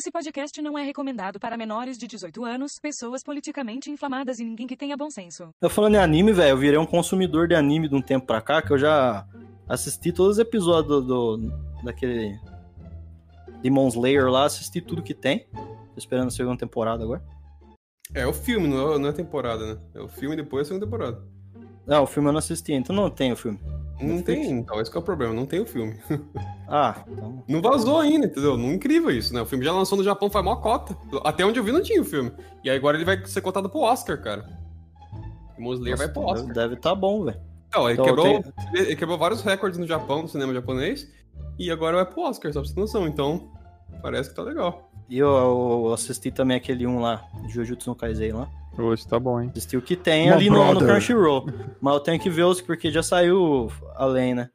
Esse podcast não é recomendado para menores de 18 anos, pessoas politicamente inflamadas e ninguém que tenha bom senso. Eu falando em anime, velho, eu virei um consumidor de anime de um tempo pra cá, que eu já assisti todos os episódios do, do- daquele Demon Slayer lá, assisti tudo que tem. Tô esperando a segunda temporada agora. É o filme, não é, não é temporada, né? É o filme e depois a segunda temporada. Não, o filme eu não assisti, então não tem o filme. Não tem, então, esse que é o problema, não tem o filme. Ah, então. Não vazou ainda, entendeu? Não incrível isso, né? O filme já lançou no Japão, faz mó cota. Até onde eu vi não tinha o filme. E aí agora ele vai ser cotado pro Oscar, cara. Demon Slayer vai pro Oscar. Deve tá bom, velho. Não, ele, Então, quebrou, tem- ele quebrou vários recordes no Japão, no cinema japonês. E agora vai pro Oscar, só pra você ter noção. Então, parece que tá legal. E eu, eu assisti também aquele um lá, Jujutsu no Kaisen lá. Hoje tá bom, hein? Assisti o que tem My ali no, no. Crunchyroll. Mas eu tenho que ver os, porque já saiu além, né?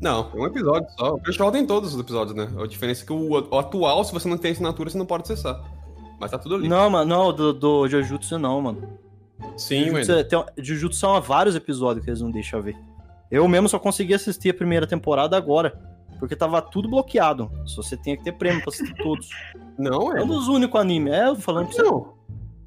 Não, é um episódio só. O Crunchyroll tem todos os episódios, né? A diferença é que o, o atual, se você não tem assinatura, você não pode acessar. Mas tá tudo ali. Não, mano, não, do, do Jujutsu não, mano. Sim, Jujutsu, mano. é- tem, Jujutsu são vários episódios que eles não deixam ver. Eu mesmo só consegui assistir a primeira temporada agora. Porque tava tudo bloqueado. Só você tinha que ter prêmio pra assistir todos. Não, É é. um dos únicos animes. É, falando pra você. Não.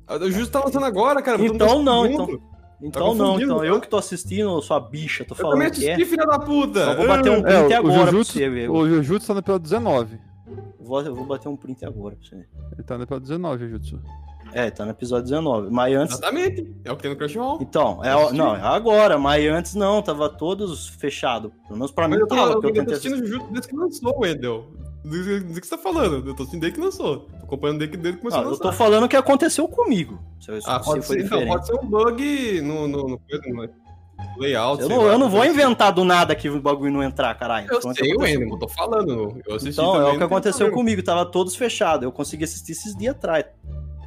O Justo tá lançando agora, cara. Então tá não, então. Então não, confundindo, então tá? eu que tô assistindo, sua bicha, tô Eu falando também que é. assisti, filha da puta. Eu vou bater um É, print o, agora pra Jujutsu, você ver. o Jujutsu tá no episódio 19. Vou, eu vou bater um print agora pra você ver. Ele tá no episódio 19, Jujutsu. É, tá no episódio 19. Mas antes. Exatamente. É o que tem no Crunchyroll. Então, é, Assisti. não, é agora, mas antes não, tava todos fechados. Pelo menos pra Mas mim eu tô, tava, eu eu tô assistindo assistir. Jujutsu desde que lançou, Wendel. Do do que você tá falando? Eu tô assistindo desde que lançou. Tô acompanhando desde que, desde que começou Não, a eu tô falando o que aconteceu comigo. Se, eu- Ah, se pode foi ser, não, diferente. pode ser um bug no, no, no, no layout. Eu não, lá, eu não vou assim. inventar do nada que o bagulho não entrar, caralho. Eu Foi o que sei, aconteceu Wendel, eu tô falando. Eu assisti Então, também. é o que aconteceu problema. comigo, tava todos fechados. Eu consegui assistir esses dias atrás.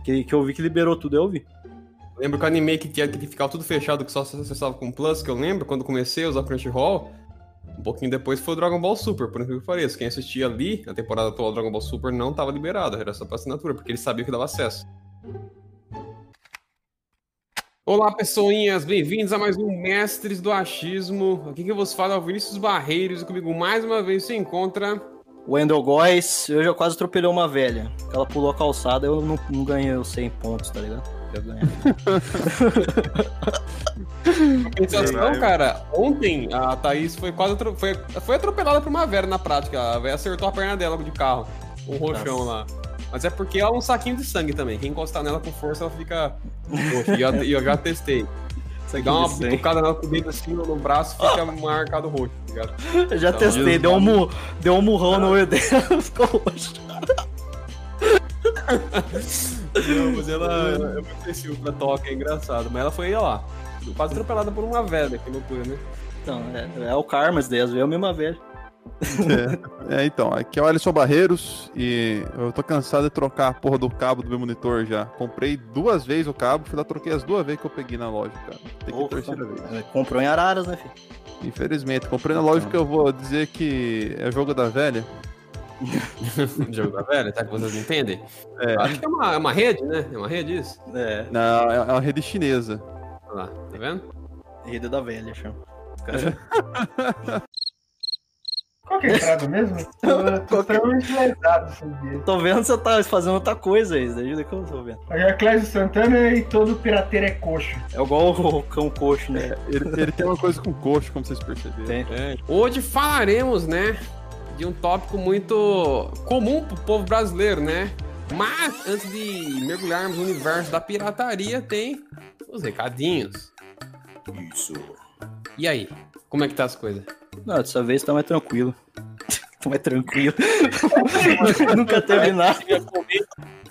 Que, que eu vi que liberou tudo, eu vi. Lembro que o anime que tinha que ficar tudo fechado, que só se acessava com Plus, que eu lembro, quando comecei a usar Crunchyroll, um pouquinho depois foi o Dragon Ball Super, por incrível que pareça. Quem assistia ali, na temporada atual do Dragon Ball Super, não tava liberado, era só pra assinatura, porque eles sabiam que dava acesso. Olá, pessoinhas, bem-vindos a mais um Mestres do Achismo. Aqui que eu vos falo é o Vinícius Barreiros e comigo mais uma vez se encontra... Wendell Góes, eu já quase atropelei uma velha. Ela pulou a calçada, eu não, não ganhei os 100 pontos, tá ligado? Eu ganhei. Compensação, cara, ontem a Thaís foi quase atro- foi, foi atropelada por uma velha na prática. A velha acertou a perna dela de carro. Um roxão lá. Mas é porque ela é um saquinho de sangue também. Quem encostar nela com força, ela fica. Poxa, e eu, e eu já testei. Você dá uma bitucada nela com o dedo assim no braço, fica marcado roxo, tá ligado? Eu já Então, testei, deu um, deu um murrão no olho dela, ficou roxo. Não, mas ela, ela é muito sensível pra toque, é engraçado. Mas ela foi olha lá. Quase atropelada por uma velha, que loucura, né? Então, é, é o karma, isso daí, às vezes é a mesma velha. É, então, aqui é o Alisson Barreiros e eu tô cansado de trocar a porra do cabo do meu monitor já. Comprei duas vezes o cabo, fui lá, troquei as duas vezes que eu peguei na loja, cara. Tem que Opa. terceira vez. É, Comprou em Araras, né, filho? Infelizmente, comprei na loja que eu vou dizer que é jogo da velha. Jogo da velha, tá? Que vocês entendem? É. Acho que é uma, é uma rede, né? É uma rede isso? É, Não, é uma rede chinesa. Olha lá, tá vendo? rede da velha, chama. Caras- Qual que é a entrada mesmo? Tô, lesado esses dias. Tô vendo que você tá fazendo outra coisa aí, ajuda que eu tô vendo. Agora Clésio Santana e todo pirateiro é coxo. É igual o cão coxo, né? Ele, ele tem uma coisa com coxo, como vocês perceberam. Tem. É. Hoje falaremos, né, de um tópico muito comum pro povo brasileiro, né? Mas antes de mergulharmos no universo da pirataria, tem os recadinhos. Isso. E aí, como é que tá as coisas? Não, dessa vez tá mais tranquilo. tá mais tranquilo. Nunca teve nada.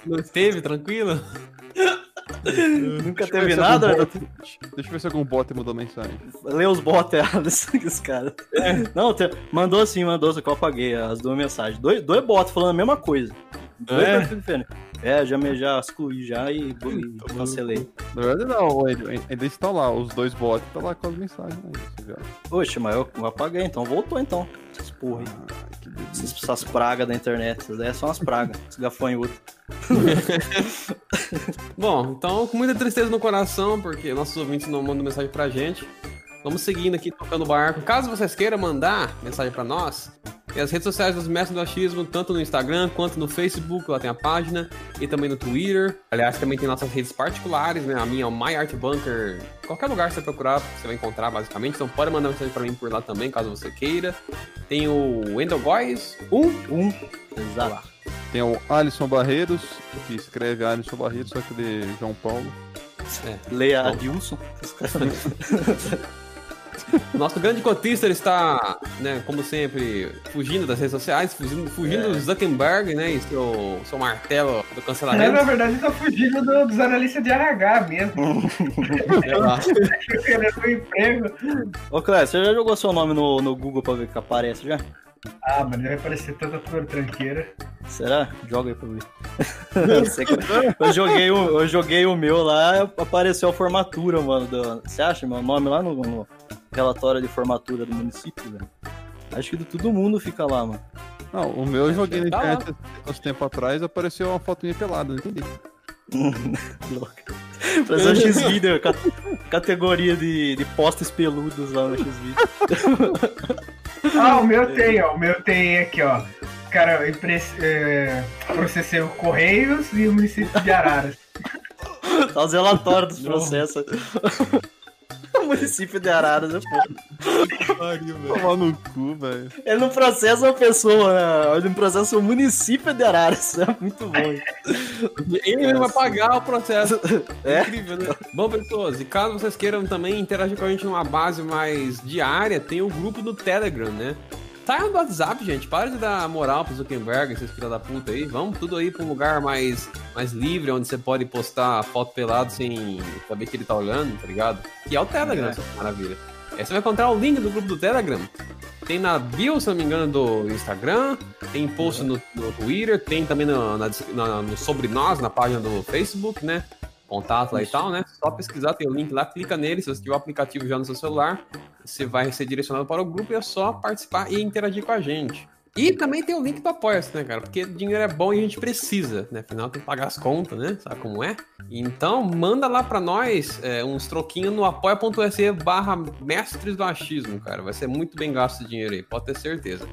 Não esteve tranquilo? Nunca Deixa teve nada. bot- Deixa eu ver se algum bot mudou mensagem. Lê os bots errados, os caras. Não, te- mandou sim, mandou, só que eu apaguei as duas mensagens. Dois, dois bots falando a mesma coisa. Dois É? diferentes. É, já, me, já excluí já e, e cancelei. Na verdade, não, ainda estão lá, os dois bots, tá lá com as mensagens aí. Poxa, mas eu, eu apaguei, então voltou então. Essas porra aí. Delícia. Essas, essas pragas da internet. Essas daí são as pragas. Esse gafanhoto. Bom, então com muita tristeza no coração, porque nossos ouvintes não mandam mensagem pra gente. Vamos seguindo aqui, tocando o barco. Caso vocês queiram mandar mensagem pra nós, Tem as redes sociais dos Mestres do Achismo, tanto no Instagram quanto no Facebook, lá tem a página, e também no Twitter. Aliás, também tem nossas redes particulares, né? A minha é o My Art Bunker. Qualquer lugar que você procurar, você vai encontrar, basicamente. Então pode mandar mensagem pra mim por lá também, caso você queira. Tem o Wendel Góes, um, um. Exato. Tem o Alisson Barreiros, que escreve Alisson Barreiros, só que de João Paulo. É. Leia Adilson. Nosso grande cotista ele está, né, como sempre, fugindo das redes sociais, fugindo, fugindo é. do Zuckerberg, né, e seu, seu martelo do cancelamento. É, na verdade, está fugindo do, dos analistas de RH mesmo. Querendo um emprego. Ô, Cléber, você já jogou seu nome no, no Google para ver que aparece já? Ah, mas vai aparecer tanta cor tranqueira. Será? Joga aí pra ver. eu, joguei o, eu joguei o meu lá, apareceu a formatura, mano. Do... Você acha meu nome lá no, no relatório de formatura do município, velho? Acho que todo mundo fica lá, mano. Não, o meu eu joguei na tá internet uns tempo atrás, apareceu uma foto minha pelada, não entendi. Fazer um X-Video, categoria de, de postes peludos lá no X-Video. Ah, o meu tem, ó. O meu tem aqui, ó. Cara, é, processei o Correios e o município de Araras. tá os relatórios dos processos. o município de Araras é foda. Tomar no cu, velho. Ele não processa uma pessoa, né? ele não processa o município de Araras. É muito bom. Ele vai pagar o processo. É? Incrível, né? Bom, pessoas, e caso vocês queiram também interagir com a gente numa base mais diária, tem o grupo do Telegram, né? Saiam do WhatsApp, gente. Para de dar moral pro Zuckerberg, esses filha da puta aí. Vamos tudo aí pra um lugar mais, mais livre, onde você pode postar foto pelado sem saber que ele tá olhando, tá ligado? Que é o Telegram, é. essa maravilha. Aí você vai encontrar o link do grupo do Telegram. Tem na bio, se não me engano, do Instagram, tem post no, no Twitter, tem também no, na, na, no Sobre Nós, na página do Facebook, né? Contato lá Isso. e tal, né? Só pesquisar, tem o link lá, clica nele, se você tiver o aplicativo já no seu celular, você vai ser direcionado para o grupo e é só participar e interagir com a gente. E também tem o link do Apoia-se, né, cara? Porque dinheiro é bom e a gente precisa, né? Afinal, tem que pagar as contas, né? Sabe como é? Então, manda lá pra nós é, uns troquinhos no apoia.se barra mestres do achismo, cara. Vai ser muito bem gasto esse dinheiro aí, pode ter certeza.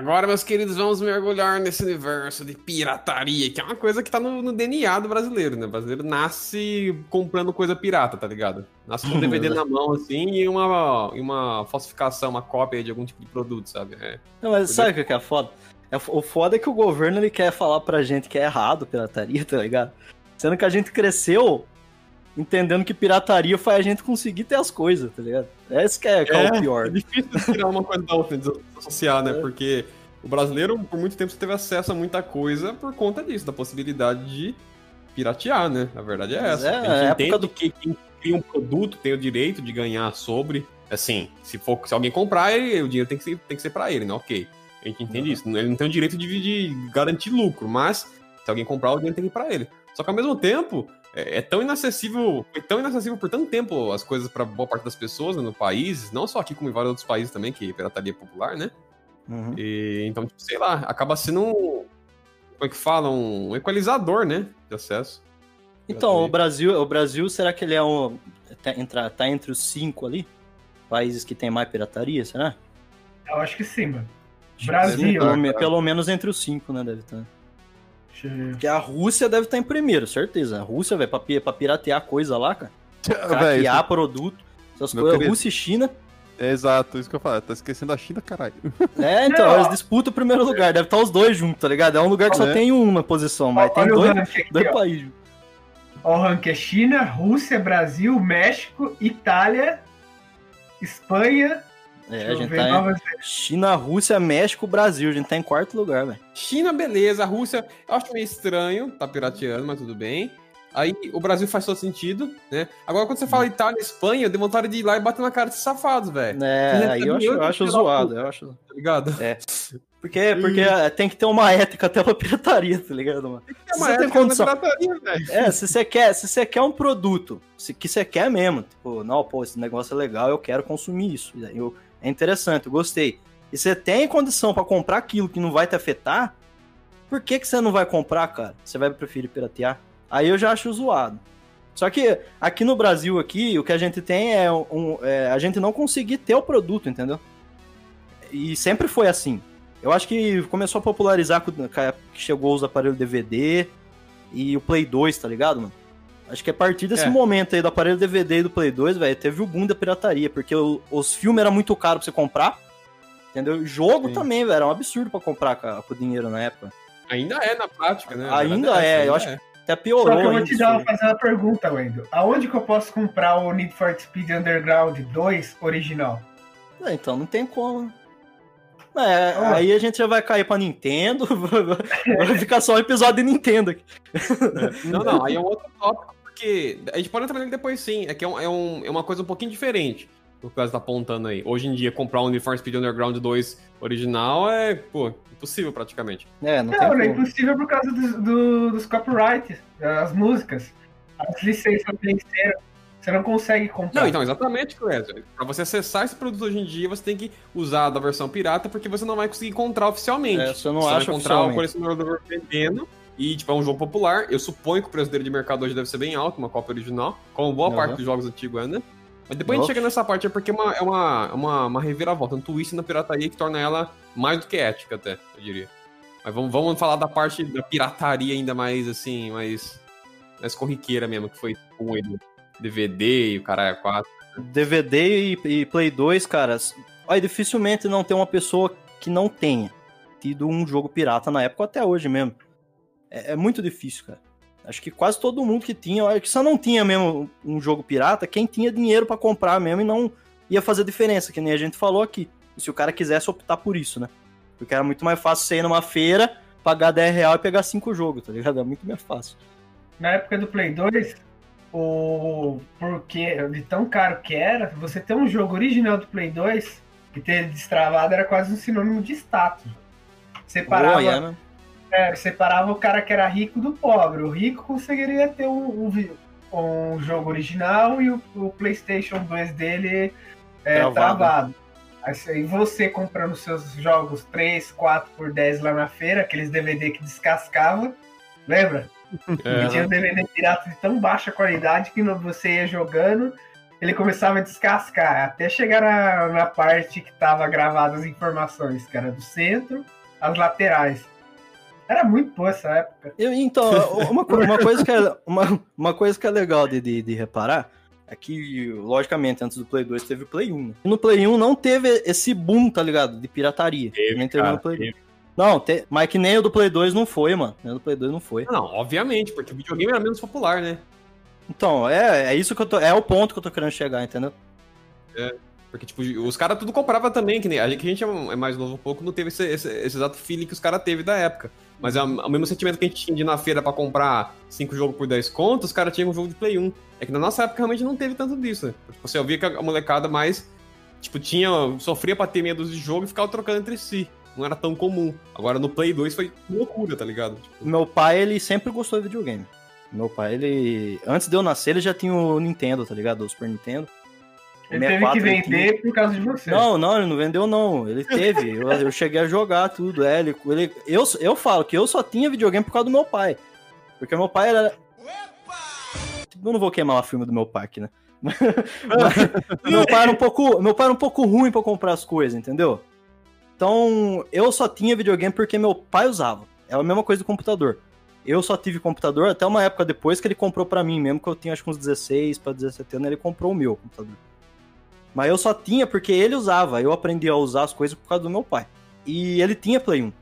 Agora, meus queridos, vamos mergulhar nesse universo de pirataria, que é uma coisa que tá no, no DNA do brasileiro, né? O brasileiro nasce comprando coisa pirata, tá ligado? Nasce com um DVD na mão, assim, e uma, e uma falsificação, uma cópia de algum tipo de produto, sabe? É, Não, mas sabe o que é foda? É, o foda é que o governo ele quer falar pra gente que é errado pirataria, tá ligado? Sendo que a gente cresceu entendendo que pirataria faz a gente conseguir ter as coisas, tá ligado? É isso que é, é, é o pior. É difícil tirar uma coisa da outra, desassociar, né? É. Porque o brasileiro, por muito tempo, teve acesso a muita coisa por conta disso, da possibilidade de piratear, né? A verdade é essa. É, a gente entende do... que quem cria um produto tem o direito de ganhar sobre. Assim, se for se alguém comprar, ele, o dinheiro tem que ser, tem que ser pra ele, né? Ok. A gente entende uhum. isso. Ele não tem o direito de, de garantir lucro, mas se alguém comprar, o dinheiro tem que ir pra ele. Só que ao mesmo tempo, é, é, tão inacessível, foi tão inacessível por tanto tempo as coisas para boa parte das pessoas né, no país, não só aqui como em vários outros países também, que pirataria é popular, né? Uhum. E, então, tipo, sei lá, acaba sendo um, como é que fala, um equalizador, né, de acesso. Então, o Brasil, o Brasil, será que ele é um, tá, entra, tá entre os cinco ali? Países que tem mais pirataria, será? Eu acho que sim, mano. Brasil. Pelo, pelo menos entre os cinco, né, deve estar. Porque a Rússia deve estar em primeiro, certeza. A Rússia, velho, pra, pra piratear coisa lá, cara. Craquear produto, essas coisas. Querido. Rússia e China. É exato, isso que eu falo. Tá esquecendo a China, caralho. É, então, não, eles disputam o primeiro lugar. Deve estar os dois juntos, tá ligado? É um lugar que só é. tem uma posição, mas tem dois, aqui, dois países. Ó, o ranking é China, Rússia, Brasil, México, Itália, Espanha, é, a gente tá em China, Rússia, México, Brasil. A gente tá em quarto lugar, velho. China, beleza. A Rússia, eu acho meio estranho, tá pirateando, mas tudo bem. Aí o Brasil faz todo sentido, né? Agora, quando você fala Itália e Espanha, eu dei vontade de ir lá e bater na cara desses safados, velho. É, aí eu acho, eu acho zoado, eu acho. Tá ligado? É. Porque, porque tem que ter uma ética até pra pirataria, tá ligado, mano? Tem que ter uma se ética condição... pirataria, velho. É, se você quer, se você quer um produto, se, que você quer mesmo, tipo, não, pô, esse negócio é legal, eu quero consumir isso. Eu, é interessante, eu gostei. E você tem condição para comprar aquilo que não vai te afetar, por que, que você não vai comprar, cara? Você vai preferir piratear? Aí eu já acho zoado. Só que aqui no Brasil, aqui, o que a gente tem é, um, é a gente não conseguir ter o produto, entendeu? E sempre foi assim. Eu acho que começou a popularizar quando chegou os aparelhos DVD e o Play 2, tá ligado, mano? Acho que a partir desse É. momento aí do aparelho DVD e do Play 2, velho, teve o boom da pirataria, porque o- os filmes eram muito caros pra você comprar. Entendeu? Jogo Sim. também, velho, era um absurdo pra comprar com, com o dinheiro na época. Ainda é na prática, né? Ainda verdade é, essa, eu ainda acho é. Até piorou. Só que eu vou ainda te dar, aí. fazer uma pergunta, Wendel. Aonde que eu posso comprar o Need for Speed Underground 2 original? É, então não tem como. É, Ah. aí a gente já vai cair pra Nintendo, vai ficar só um episódio de Nintendo aqui. Não, não, aí é um outro tópico, porque a gente pode entrar nele depois sim. É que é, um- é um- é uma coisa um pouquinho diferente do que você tá apontando aí. Hoje em dia, comprar um Need for Speed Underground 2 original é, pô, impossível praticamente. É, não, Não, é impossível por causa dos, do- dos copyrights, das músicas. As licenças venceram. Você não consegue comprar. Não, então, exatamente, Clésio. Pra você acessar esse produto hoje em dia, você tem que usar da versão pirata, porque você não vai conseguir encontrar oficialmente. É, você não você acha vai encontrar o colecionador vendendo. E, tipo, é um jogo popular. Eu suponho que o preço dele de mercado hoje deve ser bem alto, uma cópia original, como boa Aham. parte dos jogos antigos ainda. Mas depois a gente chega nessa parte, é porque é uma, é uma, é uma, uma reviravolta, um twist na pirataria que torna ela mais do que ética, até, eu diria. Mas vamos, vamos falar da parte da pirataria ainda mais, assim, mais, mais corriqueira mesmo, que foi com o DVD e o cara 4. DVD e, e Play 2, cara, olha, dificilmente não tem uma pessoa que não tenha tido um jogo pirata na época, até hoje mesmo. É, é muito difícil, cara. Acho que quase todo mundo que tinha, olha, que só não tinha mesmo um jogo pirata, quem tinha dinheiro pra comprar mesmo e não ia fazer diferença, que nem a gente falou aqui. Se o cara quisesse optar por isso, né? Porque era muito mais fácil você ir numa feira, pagar 10 reais e pegar 5 jogos, tá ligado? É muito mais fácil. Na época do Play 2, o porque de tão caro que era, você ter um jogo original do Play 2 e ter destravado era quase um sinônimo de status. Separava, Boa, é, né? É, separava o cara que era rico do pobre. O rico conseguiria ter um, um um jogo original e o, o PlayStation 2 dele é, Travado. travado. Aí você- E você comprando seus jogos 3, 4 por 10 lá na feira, aqueles DVD que descascava, lembra? É, E tinha um DVD pirata de tão baixa qualidade que você ia jogando, ele começava a descascar, até chegar na, na parte que tava gravadas as informações, que era do centro, as laterais. Era muito boa essa época. Eu- então, uma, uma coisa que é, uma, uma coisa que é legal de, de, de reparar é que, logicamente, antes do Play 2 teve o Play 1. né? E no Play 1 não teve esse boom, tá ligado? De pirataria. Teve, nem teve cara, no Play teve. Não, te, mas que nem o do Play 2 não foi, mano. Nem o do Play 2 não foi. Não, obviamente, porque o videogame era menos popular, né? Então, é, é isso que eu tô. É o ponto que eu tô querendo chegar, entendeu? Porque, tipo, os caras tudo comprava também, que nem a gente, que a gente é mais novo um pouco, não teve esse, esse, esse exato feeling que os caras teve da época. Mas é o mesmo sentimento que a gente tinha de ir na feira pra comprar cinco jogos por 10 contos, os caras tinham um jogo de Play 1. É que na nossa época realmente não teve tanto disso. né? Tipo, você ouvia que a molecada mais, tipo, tinha, sofria pra ter medo de jogo e ficava trocando entre si. Não era tão comum. Agora no Play 2 foi loucura, tá ligado? Tipo, Meu pai, ele sempre gostou de videogame. Meu pai, ele. Antes de eu nascer, ele já tinha o Nintendo, tá ligado? O Super Nintendo. Ele teve que 64 ele tinha. vender por causa de você. Não, não, ele não vendeu, não. Ele teve. eu, eu cheguei a jogar tudo. É, ele, ele- eu, eu falo que eu só tinha videogame por causa do meu pai. Porque meu pai era. Eu não vou queimar o filme do meu pai aqui, né? Mas meu pai era um pouco. Meu pai era um pouco ruim pra comprar as coisas, entendeu? Então, eu só tinha videogame porque meu pai usava. É a mesma coisa do computador. Eu só tive computador até uma época depois que ele comprou pra mim, mesmo que eu tinha acho que uns 16 pra 17 anos, ele comprou o meu computador. Mas eu só tinha porque ele usava. Eu aprendi a usar as coisas por causa do meu pai. E ele tinha Play 1,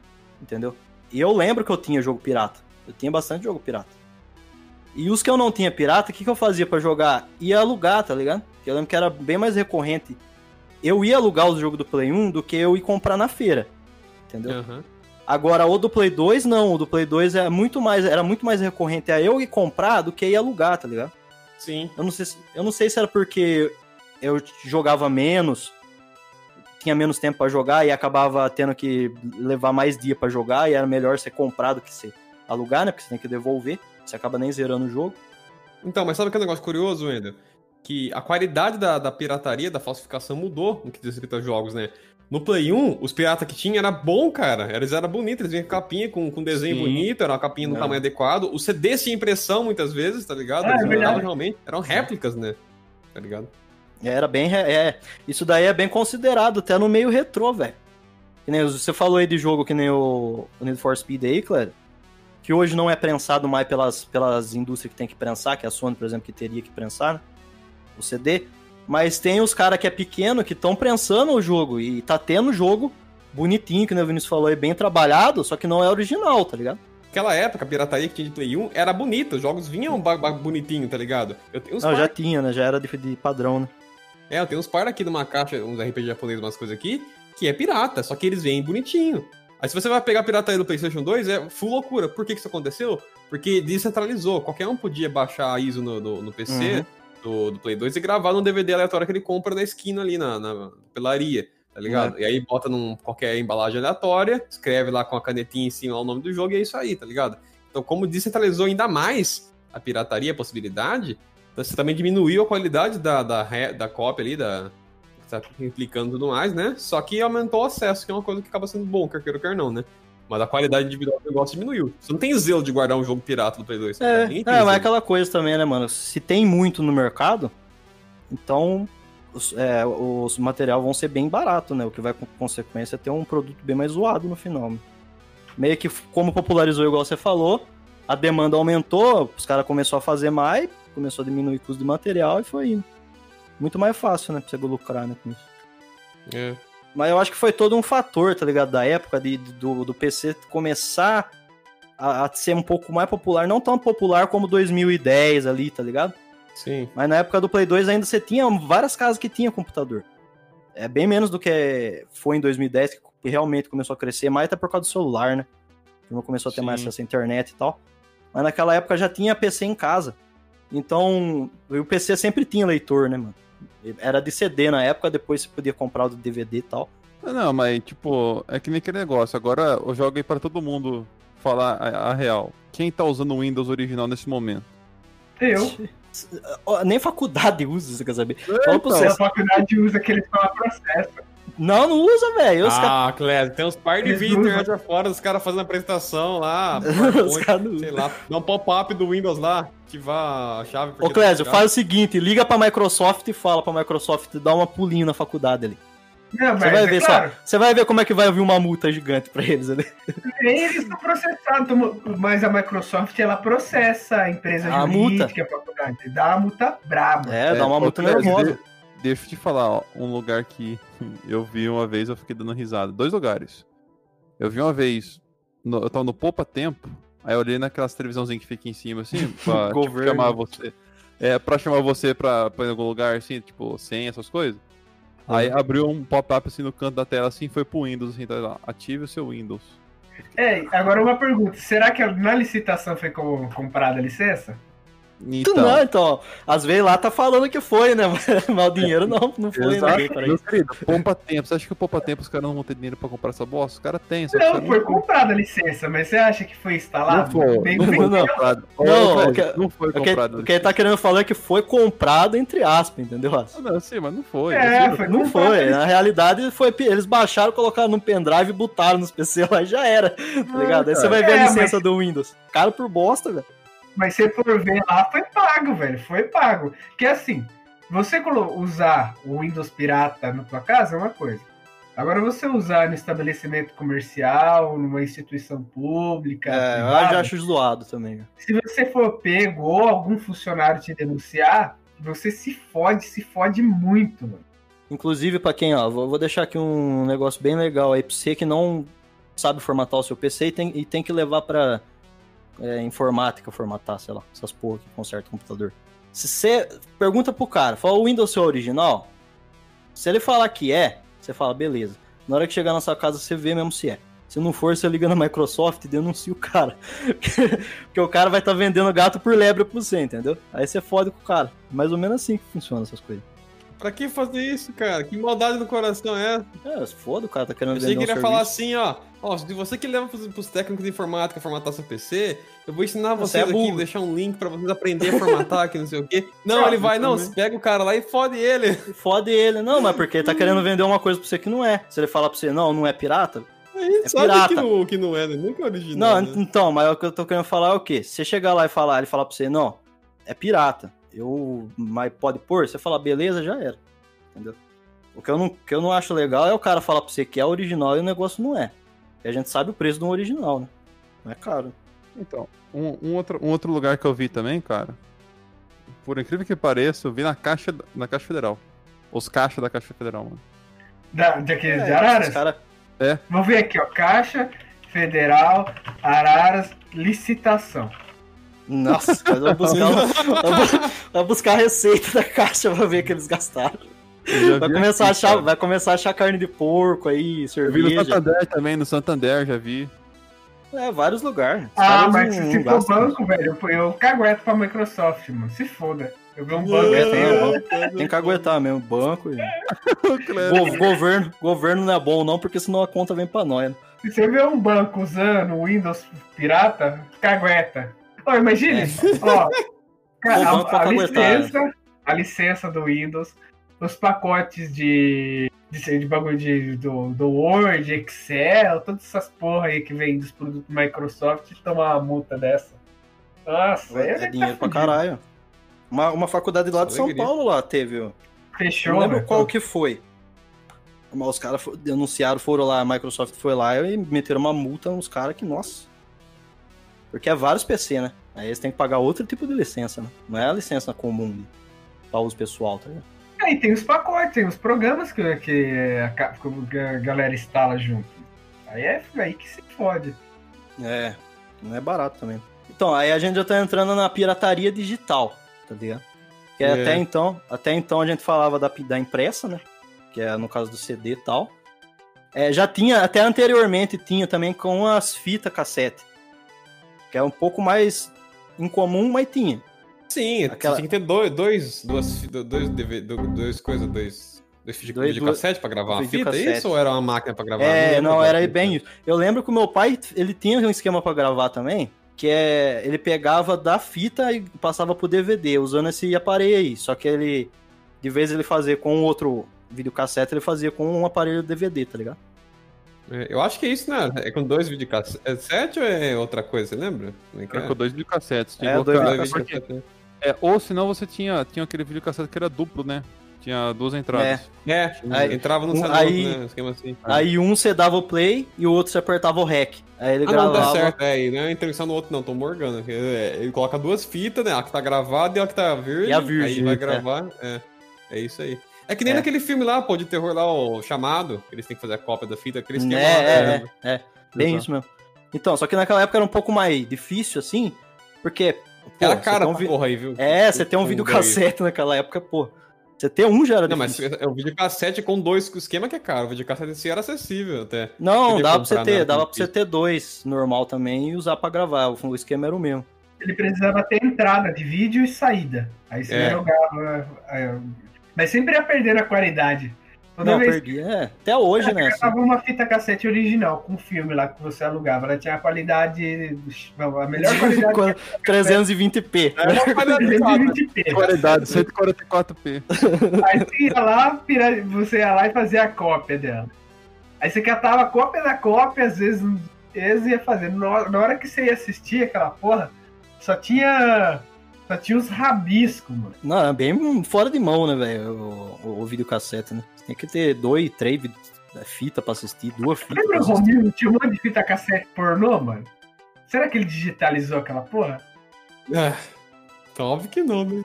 entendeu? E eu lembro que eu tinha jogo pirata. Eu tinha bastante jogo pirata. E os que eu não tinha pirata, o que, que eu fazia pra jogar? Ia alugar, tá ligado? Porque eu lembro que era bem mais recorrente. Eu ia alugar os jogos do Play 1 do que eu ir comprar na feira. Entendeu? aham. Agora, o do Play 2, não. O do Play 2 é muito mais, era muito mais recorrente a eu ir comprar do que ir alugar, tá ligado? Sim. Eu não sei se, eu não sei se era porque eu jogava menos, tinha menos tempo pra jogar e acabava tendo que levar mais dia pra jogar e era melhor ser comprar do que ser alugar, né? Porque você tem que devolver, você acaba nem zerando o jogo. Então, mas sabe que é um negócio curioso, Wender? que a qualidade da, da pirataria, da falsificação mudou no que diz respeito a jogos, né? No Play 1, os piratas que tinha era bom, cara. Eles eram bonitos, eles vinham com capinha com, com desenho Sim. bonito, era uma capinha no É. tamanho adequado. O CD tinha impressão muitas vezes, tá ligado? É Eles verdade. realmente. Eram réplicas, né? Tá ligado? Era bem. É, isso daí é bem considerado, até no meio retrô, velho. Que nem você falou aí de jogo que nem o, o Need for Speed aí, claro. Que hoje não é prensado mais pelas, pelas indústrias que tem que prensar, que é a Sony, por exemplo, que teria que prensar, né? O CD. Mas tem os caras que é pequeno que estão prensando o jogo. E tá tendo jogo bonitinho, que o Vinícius falou aí, bem trabalhado, só que não é original, tá ligado? Naquela época, a pirataria que tinha de Play 1 era bonita, os jogos vinham bonitinho, tá ligado? Eu tenho uns Não, par- já tinha, né? Já era de, de padrão, né? É, eu tenho uns par aqui numa caixa, uns RPG japoneses, umas coisas aqui, que é pirata, só que eles vêm bonitinho. Aí se você vai pegar a pirataria do PlayStation 2, é full loucura. Por que, que isso aconteceu? Porque descentralizou. Qualquer um podia baixar a ISO no, no, no PC do, do Play 2 e gravar num DVD aleatório que ele compra na esquina ali, na, na pelaria, tá ligado? E aí bota num qualquer embalagem aleatória, escreve lá com a canetinha em cima o nome do jogo e é isso aí, tá ligado? Então, como descentralizou ainda mais a pirataria, a possibilidade, você também diminuiu a qualidade da, da, da cópia ali, da, tá implicando e tudo mais, né? Só que aumentou o acesso, que é uma coisa que acaba sendo bom, quer queira ou quer não, né? Mas a qualidade individual do negócio diminuiu. Você não tem zelo de guardar um jogo pirata do Play 2. É, é, mas é aquela coisa também, né, mano? Se tem muito no mercado, então os, é, os materiais vão ser bem baratos, né? O que vai com consequência é ter um produto bem mais zoado no final. né? Meio que como popularizou, igual você falou, a demanda aumentou, os caras começaram a fazer mais, começou a diminuir o custo de material e foi indo. Muito mais fácil, né? Pra você lucrar, né, com isso. É. Mas eu acho que foi todo um fator, tá ligado? Da época de, do, do PC começar a, a ser um pouco mais popular. Não tão popular como 2010 ali, tá ligado? Sim. Mas na época do Play 2 ainda você tinha várias casas que tinha computador. É bem menos do que foi em 2010, que realmente começou a crescer, mais até por causa do celular, né? Turma começou a ter mais Sim. acesso à internet e tal. Mas naquela época já tinha PC em casa. Então, o PC sempre tinha leitor, né, mano? Era de CD na época, depois você podia comprar o de DVD e tal. Não, mas tipo, é que nem aquele negócio. Agora eu jogo aí pra todo mundo falar a, a real. Quem tá usando o Windows original nesse momento? Eu. Nem faculdade usa, você quer saber? Fala pra então. você. A faculdade usa aquele fala processo. Não, não usa, velho. Ah, Cléber, tem uns par de vídeos internet afora, os caras fazendo apresentação lá, PowerPoint, não sei lá, dá um pop-up do Windows lá, ativar a chave. Ô, Clésio, tá faz o seguinte, liga pra Microsoft e fala pra Microsoft dar uma pulinho na faculdade ali. Não, mas Você vai é ver claro, só. Você vai ver como é que vai vir uma multa gigante pra eles ali. nem eles estão processados, mas a Microsoft ela processa a empresa A jurídica, a faculdade. Dá uma multa braba. É, dá uma ô, multa Clésio, nervosa. De- Deixa eu te falar, ó, um lugar que eu vi uma vez, eu fiquei dando risada. Dois lugares. Eu vi uma vez, no- eu tava no Poupa Tempo, aí eu olhei naquelas televisãozinhas que fica em cima, assim, pra tipo, chamar você. É, pra chamar você pra, pra ir em algum lugar, assim, tipo, sem essas coisas. Aí abriu um pop-up assim no canto da tela, assim, foi pro Windows, assim, tá lá, ative o seu Windows. É, agora uma pergunta: será que na licitação foi com- comprada a licença? Tu Então, Não, então, às vezes lá tá falando que foi, né? Mas o dinheiro não, não foi, Exato. né? Meu isso. querido, poupa tempo. Você acha que o poupa tempo os caras não vão ter dinheiro pra comprar essa bosta? Os caras têm, Não, você foi comprada a licença, mas você acha que foi Não instalado? foi, Bem não foi não. comprado. Não, Clésio, o que- não foi comprado. o que ele tá querendo falar é que foi comprado entre aspas, entendeu? Raça? Ah, Não, sim, mas não foi. É, foi Não foi, na realidade foi, eles baixaram, colocaram no pendrive e botaram nos PC lá e já era, tá ligado? Aí você vai ver É, a mas- licença do Windows. Caro por bosta, velho. Mas se for ver lá, foi pago, velho. Foi pago. Que assim, você usar o Windows pirata na tua casa é uma coisa. Agora você usar no estabelecimento comercial, numa instituição pública, É, eu privada, já acho zoado também. se você for pego ou algum funcionário te denunciar, você se fode, se fode muito, mano. Inclusive, pra quem, ó, vou, deixar aqui um negócio bem legal aí pra você que não sabe formatar o seu PC e tem, e tem que levar pra é, informática formatar, sei lá, essas porra que conserta o computador. Se você pergunta pro cara, fala o Windows seu original, se ele falar que é, você fala, beleza. Na hora que chegar na sua casa, você vê mesmo se é. Se não for, você liga na Microsoft e denuncia o cara. Porque o cara vai estar vendendo gato por lebre pra você, entendeu? Aí você fode com o cara. Mais ou menos assim que funciona essas coisas. Pra que fazer isso, cara? Que maldade no coração é? É, se foda, o cara tá querendo Eu achei que um ele ia falar assim, ó. Ó, se você que leva pros, pros técnicos de informática formatar seu PC, eu vou ensinar Você vocês é aqui, deixar um link pra vocês aprenderem a formatar, que não sei o quê. Não, ele vai, não, você pega o cara lá e fode ele. Fode ele. Não, mas porque ele tá querendo vender uma coisa pra você que não é. Se ele falar pra você, não, não é pirata. Gente É sabe pirata. que não, que não é, né? Nunca é original. Não, né? então, mas o que eu tô querendo falar é o quê? Se você chegar lá e falar, ele falar pra você, não, é pirata. Eu. Mas pode pôr, você fala, beleza, já era. Entendeu? O que eu não, que eu não acho legal é o cara falar pra você que é original e o negócio não é. E a gente sabe o preço de um original, né? Não é caro. Então, um, um outro, um outro lugar que eu vi também, cara, por incrível que pareça, eu vi na Caixa, na Caixa Federal. Os caixas da Caixa Federal, mano. Da, daqueles de É, Araras? esses cara, Vamos ver aqui, ó. Caixa Federal Araras Licitação. Nossa, mas vai buscar, buscar a receita da caixa pra ver que eles gastaram. Vai começar, a aqui, achar, vai começar a achar carne de porco aí, Eu vi no cerveja. Santander também, no Santander já vi. É, vários lugares. Ah, mas não- se for banco, velho, eu, eu cagueto pra Microsoft, mano. Se foda. Eu vi um banco É, tem, é, tem que aguentar mesmo, banco. E... Go- governo, governo não é bom não, porque senão a conta vem pra nós. né? Se você vê um banco usando o Windows pirata, cagueta. Ó, imagine, ó. Cara, a, a licença, a licença do Windows, os pacotes de, de, de bagulho de, do, do Word, Excel, todas essas porra aí que vem dos produtos Microsoft, tomar uma multa dessa. Nossa, É, tá dinheiro pra fudido. caralho. Uma, uma faculdade lá de São. Paulo lá teve, ó. Fechou, Não lembro velho. qual que foi. Mas os caras denunciaram, foram lá, a Microsoft foi lá e meteram uma multa nos caras que, nossa. Porque é vários PC, né? Aí eles têm que pagar outro tipo de licença, né? Não é a licença comum pra uso pessoal, tá ligado? Aí tem os pacotes, tem os programas que, que a, a galera instala junto. Aí é aí que se fode. É, não é barato também. Então, aí a gente já tá entrando na pirataria digital, tá ligado? Que É. até então, até então a gente falava da, da impressa, né? Que é no caso do CD e tal. É, já tinha, até anteriormente tinha também com as fitas cassete. Que é um pouco mais incomum, mas tinha. Sim, Aquela- tinha que ter dois, dois, duas, dois, DV, do- dois coisas, dois, dois Dois- dois, de duas- cassete pra gravar uma fita, é videocassete. isso? Ou era uma máquina pra gravar? É, não, agora. era bem isso. Eu lembro que o meu pai, ele tinha um esquema pra gravar também, que é, ele pegava da fita e passava pro DVD, usando esse aparelho aí. Só que ele, de vez ele fazia com outro videocassete, ele fazia com um aparelho DVD, tá ligado? É, eu acho que é isso, né? É com dois videocassetes ou é outra coisa, você lembra? É Era é? com dois videocassetes. Tinha É, dois videocassetes. É, ou senão você tinha, tinha aquele videocassete que era duplo, né? Tinha duas entradas. É, Aí- entrava no um- celular, aí- né? Esquema assim. Aí um você dava o play e o outro você apertava o REC. Aí ele Ah, não, tá gravava. certo. É, e não é intervenção no outro, não, tô morgando. É, Ele coloca duas fitas, né? A que tá gravada e a que tá virgem. E a virgem, Aí vai é. gravar. É, é isso aí. É que nem É. naquele filme lá, pô, de terror lá, o chamado, que eles têm que fazer a cópia da fita, aquele esquema É, é, né? é, é. Bem Exato. isso mesmo. Então, só que naquela época era um pouco mais difícil, assim, porque. pô, Era cara um vi- porra aí, viu? É, você tem um Com videocassete naquela época, pô. Você ter um já era Não, mas difícil. é o videocassete com dois esquema que é caro. O videocassete em si era acessível até. Não, Podia dava pra você né? ter, dava pra você ter dois normal também e usar pra gravar. O o esquema era o mesmo. Ele precisava ter entrada de vídeo e saída. Aí você É. jogava. É, Mas sempre ia perdendo a qualidade. Toda Não, vez perdi. É, até hoje, né? assim. Tava uma fita cassete original com um filme lá que você alugava. Ela tinha a qualidade. A melhor qualidade. 320p. É, 320p. Qualidade, 144p. Aí você ia lá, pira- você ia lá e fazia a cópia dela. Aí você catava a cópia da cópia, às vezes eles ia fazendo. Na na hora que você ia assistir aquela porra, só tinha. Só tinha os rabiscos, mano. Não, é bem fora de mão, né, velho? O, o, o videocassete, né? Você tem que ter dois, três vid- fita pra assistir, duas fitas Lembra o. Romildo tinha um monte de fita cassete pornô, mano? Será que ele digitalizou aquela porra? É, então, óbvio que não, né?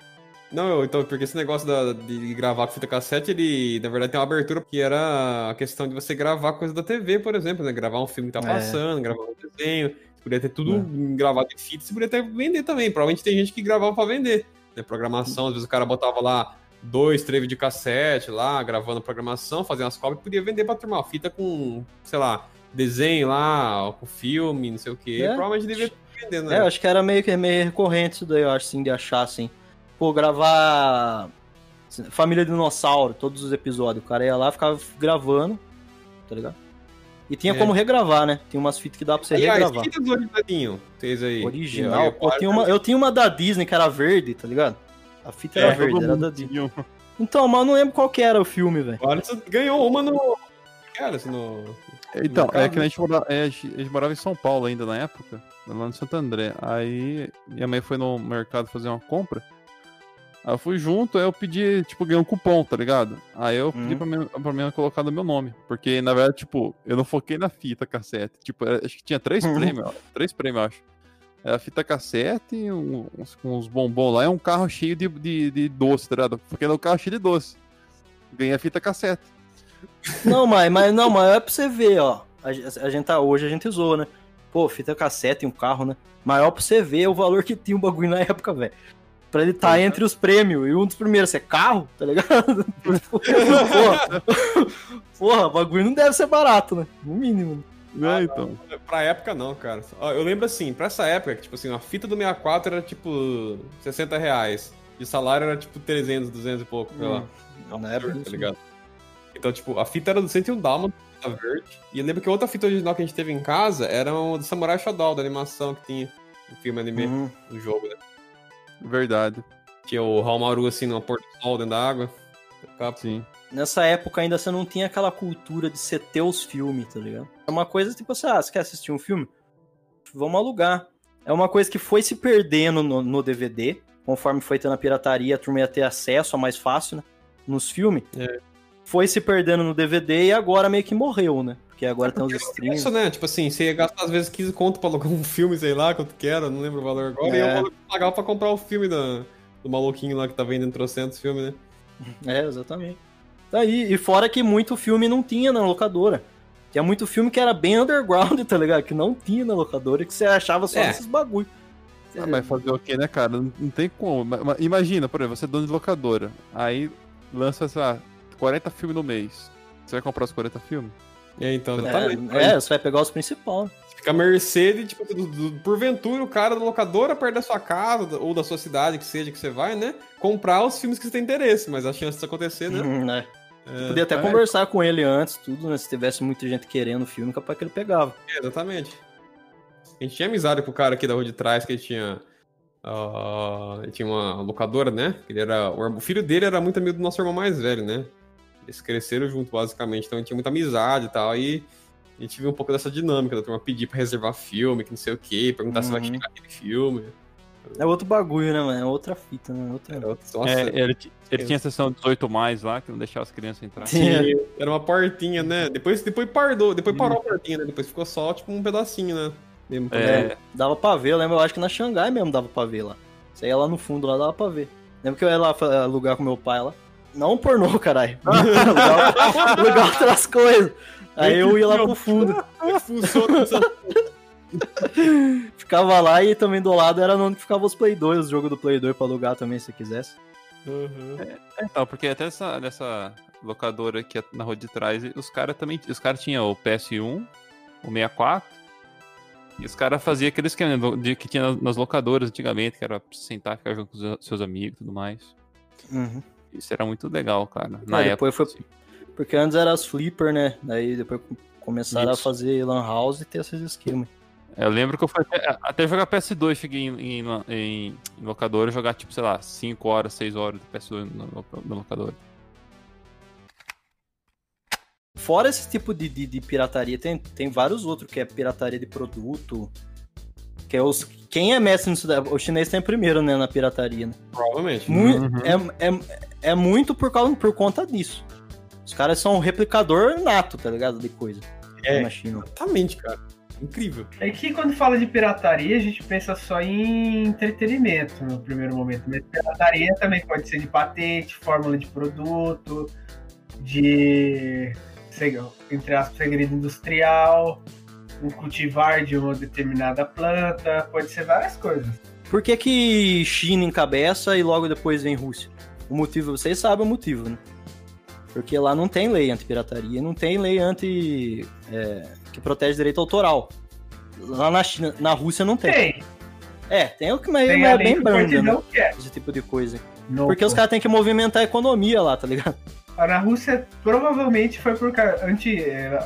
Não, então, porque esse negócio da- de gravar com fita cassete, ele, na verdade, tem uma abertura que era a questão de você gravar coisa da TV, por exemplo, né? Gravar um filme que tá É. passando, gravar um desenho. Podia ter tudo gravado em fita, você podia até vender também. Provavelmente tem gente que gravava pra vender. Né? Programação, às vezes o cara botava lá dois, três de cassete lá, gravando programação, fazia umas cópias e podia vender pra turma. Fita com, sei lá, desenho lá, com filme, não sei o quê. É. Provavelmente devia vender, né? É, acho que era meio que meio recorrente isso daí, eu acho, assim, de achar, assim. Pô, gravar Família Dinossauro, todos os episódios. O cara ia lá, ficava gravando, tá ligado? E tinha É. como regravar, né? Tinha umas fitas que dá pra você Aliás, regravar. fitas originadinho, fez aí. Original. Eu- Pô, eu, tinha uma, eu tinha uma da Disney que era verde, tá ligado? A fita É, era todo verde, era da Disney. Então, mas eu não lembro qual que era o filme, velho. Agora você ganhou uma no. Cara, assim, no. Então, é que a gente, morava, é, a gente morava em São Paulo ainda na época, lá no Santo André. Aí minha mãe foi no mercado fazer uma compra. Aí eu fui junto, aí eu pedi, tipo, ganhei um cupom, tá ligado? Aí eu pedi Uhum. pra, pra mim colocar no meu nome. Porque, na verdade, tipo, eu não foquei na fita cassete. Tipo, era- acho que tinha três Uhum. prêmios, ó, três prêmios, eu acho. Era a fita cassete, uns, uns bombons lá, e um carro cheio de, de, de doce, tá ligado? Porque era um carro cheio de doce. Ganhei a fita cassete. Não, mas, mas não, mas é pra você ver, ó. A, a gente tá, hoje a gente zoa, né? Pô, fita cassete e um carro, né? Maior pra você ver o valor que tinha o bagulho na época, velho. Pra ele tá entre os prêmios. E um dos primeiros é carro, tá ligado? porra, porra, o bagulho não deve ser barato, né? No mínimo. É, então. Pra época, não, cara. Eu lembro assim, pra essa época, que, tipo assim, a fita do 64 era tipo 60 reais. E o salário era tipo 300, 200 e pouco, sei lá. Hum, na época, tá isso. ligado? Então, tipo, a fita era do 101 Dálmata, a verde. E eu lembro que outra fita original que a gente teve em casa era o do Samurai Shodown, da animação que tinha no filme anime, Uhum. no jogo, né? Verdade. Tinha o Hamaru, assim, no pôr do sol dentro da água. Ficava- Sim. Nessa época ainda você não tinha aquela cultura de você ter os filmes, tá ligado? É uma coisa tipo assim, ah, você quer assistir um filme? Vamos alugar. É uma coisa que foi se perdendo no, no DVD, conforme foi tendo a pirataria, a turma ia ter acesso a mais fácil, né? Nos filmes. É. Foi se perdendo no DVD e agora meio que morreu, né? Porque agora tem os Porque streams. Isso, né? Tipo assim, você ia gastar às vezes 15 conto pra alugar um filme, sei lá, quanto que era, não lembro o valor agora. E É. eu pagava pra comprar o filme da, do maluquinho lá que tá vendendo trocentos filmes, né? É, exatamente. Daí, e fora que muito filme não tinha na locadora. Tinha muito filme que era bem underground, tá ligado? Que não tinha na locadora e que você achava só É. nesses bagulho. Ah, mas fazer o quê, né, cara? Não, não tem como. Ma- ma- Imagina, por exemplo, você é dono de locadora. Aí lança, sei lá, 40 filmes no mês. Você vai comprar os 40 filmes? É, então. É, é, você vai pegar os principais. Você fica à mercê de, tipo, do, do- porventura, o cara da locadora perto da sua casa ou da sua cidade, que seja que você vai, né? Comprar os filmes que você tem interesse, mas a chance disso acontecer, né? Hum, né? É, Podia até é. conversar com ele antes, tudo, né? Se tivesse muita gente querendo o filme, capaz que ele pegava. é, exatamente. A gente tinha amizade com o cara aqui da rua de trás, que ele tinha. ah, ele tinha uma locadora, né? Ele era, o filho dele era muito amigo do nosso irmão mais velho, né? Eles cresceram junto, basicamente, então a gente tinha muita amizade e tal. E a gente viu um pouco dessa dinâmica da turma pedir pra reservar filme, que não sei o quê, perguntar se vai Uhum. chegar aquele filme. É outro bagulho, né, mano? É outra fita, né? Outra... Era, nossa, É, ele, ele tinha a sessão 18 mais lá, que não deixava as crianças entrar. Tinha. Era uma portinha, né? Depois, depois parou, depois parou a portinha, né? Depois ficou só, tipo, um pedacinho, né? Mesmo É, Dava pra ver, eu lembro, eu acho que na Xangai mesmo dava pra ver lá. Você ia lá no fundo, lá dava pra ver. Lembro que eu ia lá alugar com meu pai lá. Não pornô, caralho. alugar outras coisas. Aí eu ia lá pro fundo. É Ficava lá e também do lado era onde ficava os Play 2, o jogo do Play 2 pra alugar também, se quisesse. Uhum. então, porque até essa, nessa locadora aqui na rua de trás, os caras também. Os caras tinham o PS1, o 64. E os caras faziam aquele esquema do- de, que tinha nas- locadoras antigamente, que era pra você sentar, ficar junto com os seus amigos e tudo mais. Uhum. Isso era muito legal, cara. Na É, época. depois foi- assim. Porque antes era as flipper, né? Daí depois começaram Isso. a fazer lan house e ter esses esquemas. Eu lembro que eu fui até, até jogar PS2, cheguei em, em, em, locadora e jogar, tipo, sei lá, 5 horas, 6 horas de PS2 na, na locadora. Fora esse tipo de, de, de pirataria, tem, tem vários outros, que é pirataria de produto. Que é os. Quem é mestre nisso daí? O chinês tem primeiro, né, na pirataria, né? Provavelmente. Uhum. é, é, é muito por, causa, por conta disso. Os caras são um replicador nato, tá ligado? De coisa. É. Na China. Exatamente, cara. Incrível. É que quando fala de pirataria, a gente pensa só em entretenimento no primeiro momento. Mas pirataria também pode ser de patente, fórmula de produto, de, sei- entre aspas, segredo industrial, um cultivar de uma determinada planta, pode ser várias coisas. Por que, que China encabeça e logo depois vem Rússia? O motivo, vocês sabem o motivo, né? Porque lá não tem lei anti-pirataria, não tem lei anti. é, que protege direito autoral. Lá na China, na Rússia não tem. Tem, É, tem o que mas tem é lei bem branda, né? Esse tipo de coisa. No- Porque os caras têm que movimentar a economia lá, tá ligado? Na Rússia, provavelmente foi por. Antes, é,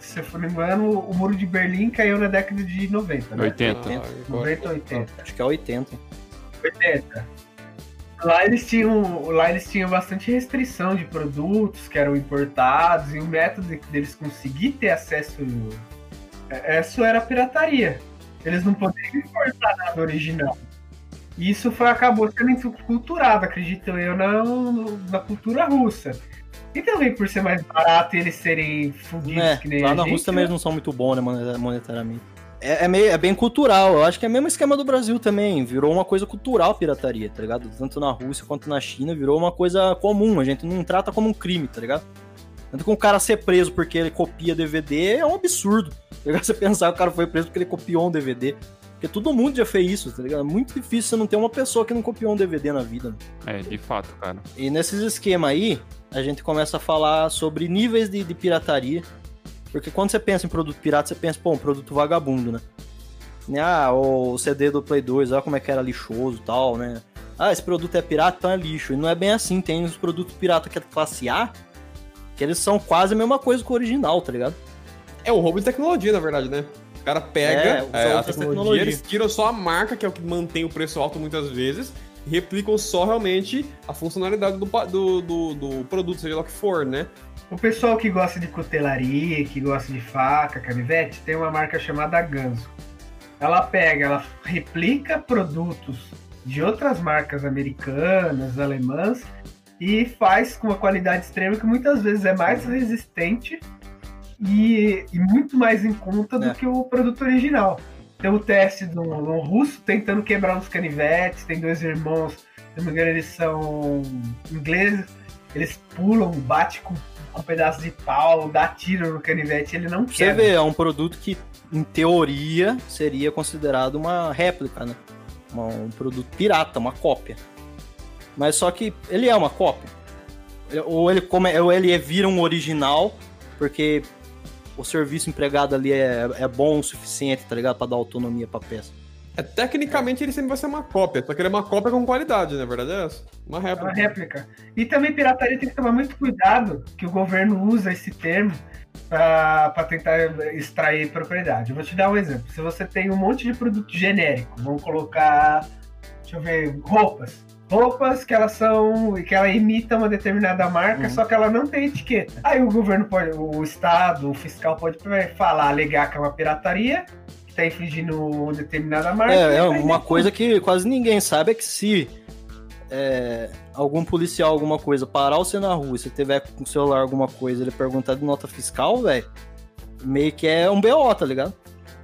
se eu for engano, o muro de Berlim caiu na década de 90, né? 80. Ah, agora- 90, 80. Acho que é 80. 80. Lá eles tinham, lá eles tinham bastante restrição de produtos que eram importados e o método de- deles conseguir ter acesso é, isso era pirataria. Eles não poderiam importar nada original. Isso foi, acabou sendo culturado, acredito eu, na, na cultura russa. E também por ser mais barato e eles serem fudidos É, que nem lá na gente, Rússia também eles não são muito bons, né, moneta- monetariamente. É, é meio, é bem cultural, eu acho que é o mesmo esquema do Brasil também. Virou uma coisa cultural a pirataria, tá ligado? Tanto na Rússia quanto na China, virou uma coisa comum. A gente não trata como um crime, tá ligado? Tanto que um cara ser preso porque ele copia DVD é um absurdo. Tá ligado? Você pensar que o cara foi preso porque ele copiou um DVD. Porque todo mundo já fez isso, tá ligado? É muito difícil você não ter uma pessoa que não copiou um DVD na vida. Né? É, de fato, cara. E nesses esquemas aí, a gente começa a falar sobre níveis de, de pirataria. Porque quando você pensa em produto pirata, você pensa, pô, um produto vagabundo, né? Né, Ah, o CD do Play 2, olha como é que era lixoso e tal, né? Ah, esse produto é pirata, então é lixo. E não é bem assim, tem os produtos pirata que é classe A, que eles são quase a mesma coisa que o original, tá ligado? É o roubo de tecnologia, na verdade, né? O cara pega É, é, a outra tecnologia, eles tiram só a marca, que é o que mantém o preço alto muitas vezes, e replicam só realmente a funcionalidade do, do, do, do produto, seja lá o que for, né? O pessoal que gosta de cutelaria, que gosta de faca, canivete, tem uma marca chamada Ganso. Ela pega, ela replica produtos de outras marcas americanas, alemãs, e faz com uma qualidade extrema que muitas vezes é mais resistente e, e muito mais em conta É. do que o produto original. Tem o teste de um, russo tentando quebrar uns canivetes, tem dois irmãos, se não me engano, eles são ingleses, eles pulam, bate com um pedaço de pau, dá tiro no canivete, ele não Você quebra. vê, é um produto que, em teoria, seria considerado uma réplica, né? Um produto pirata, uma cópia. Mas só que ele é uma cópia. Ou ele, come, ou ele vira um original, porque o serviço empregado ali é, é bom o suficiente, tá ligado? Pra dar autonomia pra peça. É, tecnicamente ele sempre vai ser uma cópia, só que ele é uma cópia com qualidade, na verdade é essa. Uma réplica. uma réplica. E também pirataria tem que tomar muito cuidado, que o governo usa esse termo para tentar extrair propriedade. Eu vou te dar um exemplo. Se você tem um monte de produto genérico, vamos colocar, deixa eu ver, roupas. Roupas que elas são, que ela imita uma determinada marca, Uhum. só que ela não tem etiqueta. Aí o governo pode, o estado, o fiscal pode falar, alegar que é uma pirataria, que está infringindo uma determinada marca. É, é uma coisa que quase ninguém sabe é que se é, algum policial, alguma coisa, parar você na rua, e você tiver com o celular alguma coisa, ele perguntar de nota fiscal, velho, meio que é um BO, tá ligado?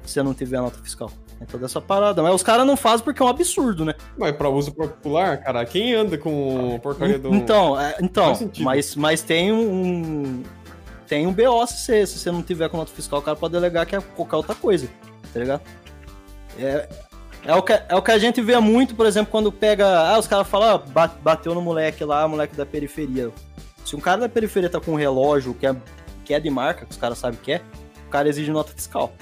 Se você não tiver a nota fiscal. É toda essa parada. Mas os caras não fazem porque é um absurdo, né? Mas pra uso popular, cara, quem anda com porcaria do. Então, é, então mas, mas tem um. Tem um BO se você, se você não tiver com nota fiscal, o cara pode alegar que é qualquer outra coisa, tá ligado? É, é, o que, é o que a gente vê muito, por exemplo, quando pega. Ah, os caras falam, ah, ba- bateu no moleque lá, moleque da periferia. Se um cara da periferia tá com um relógio que é, que é de marca, que os caras sabem que é, o cara exige nota fiscal.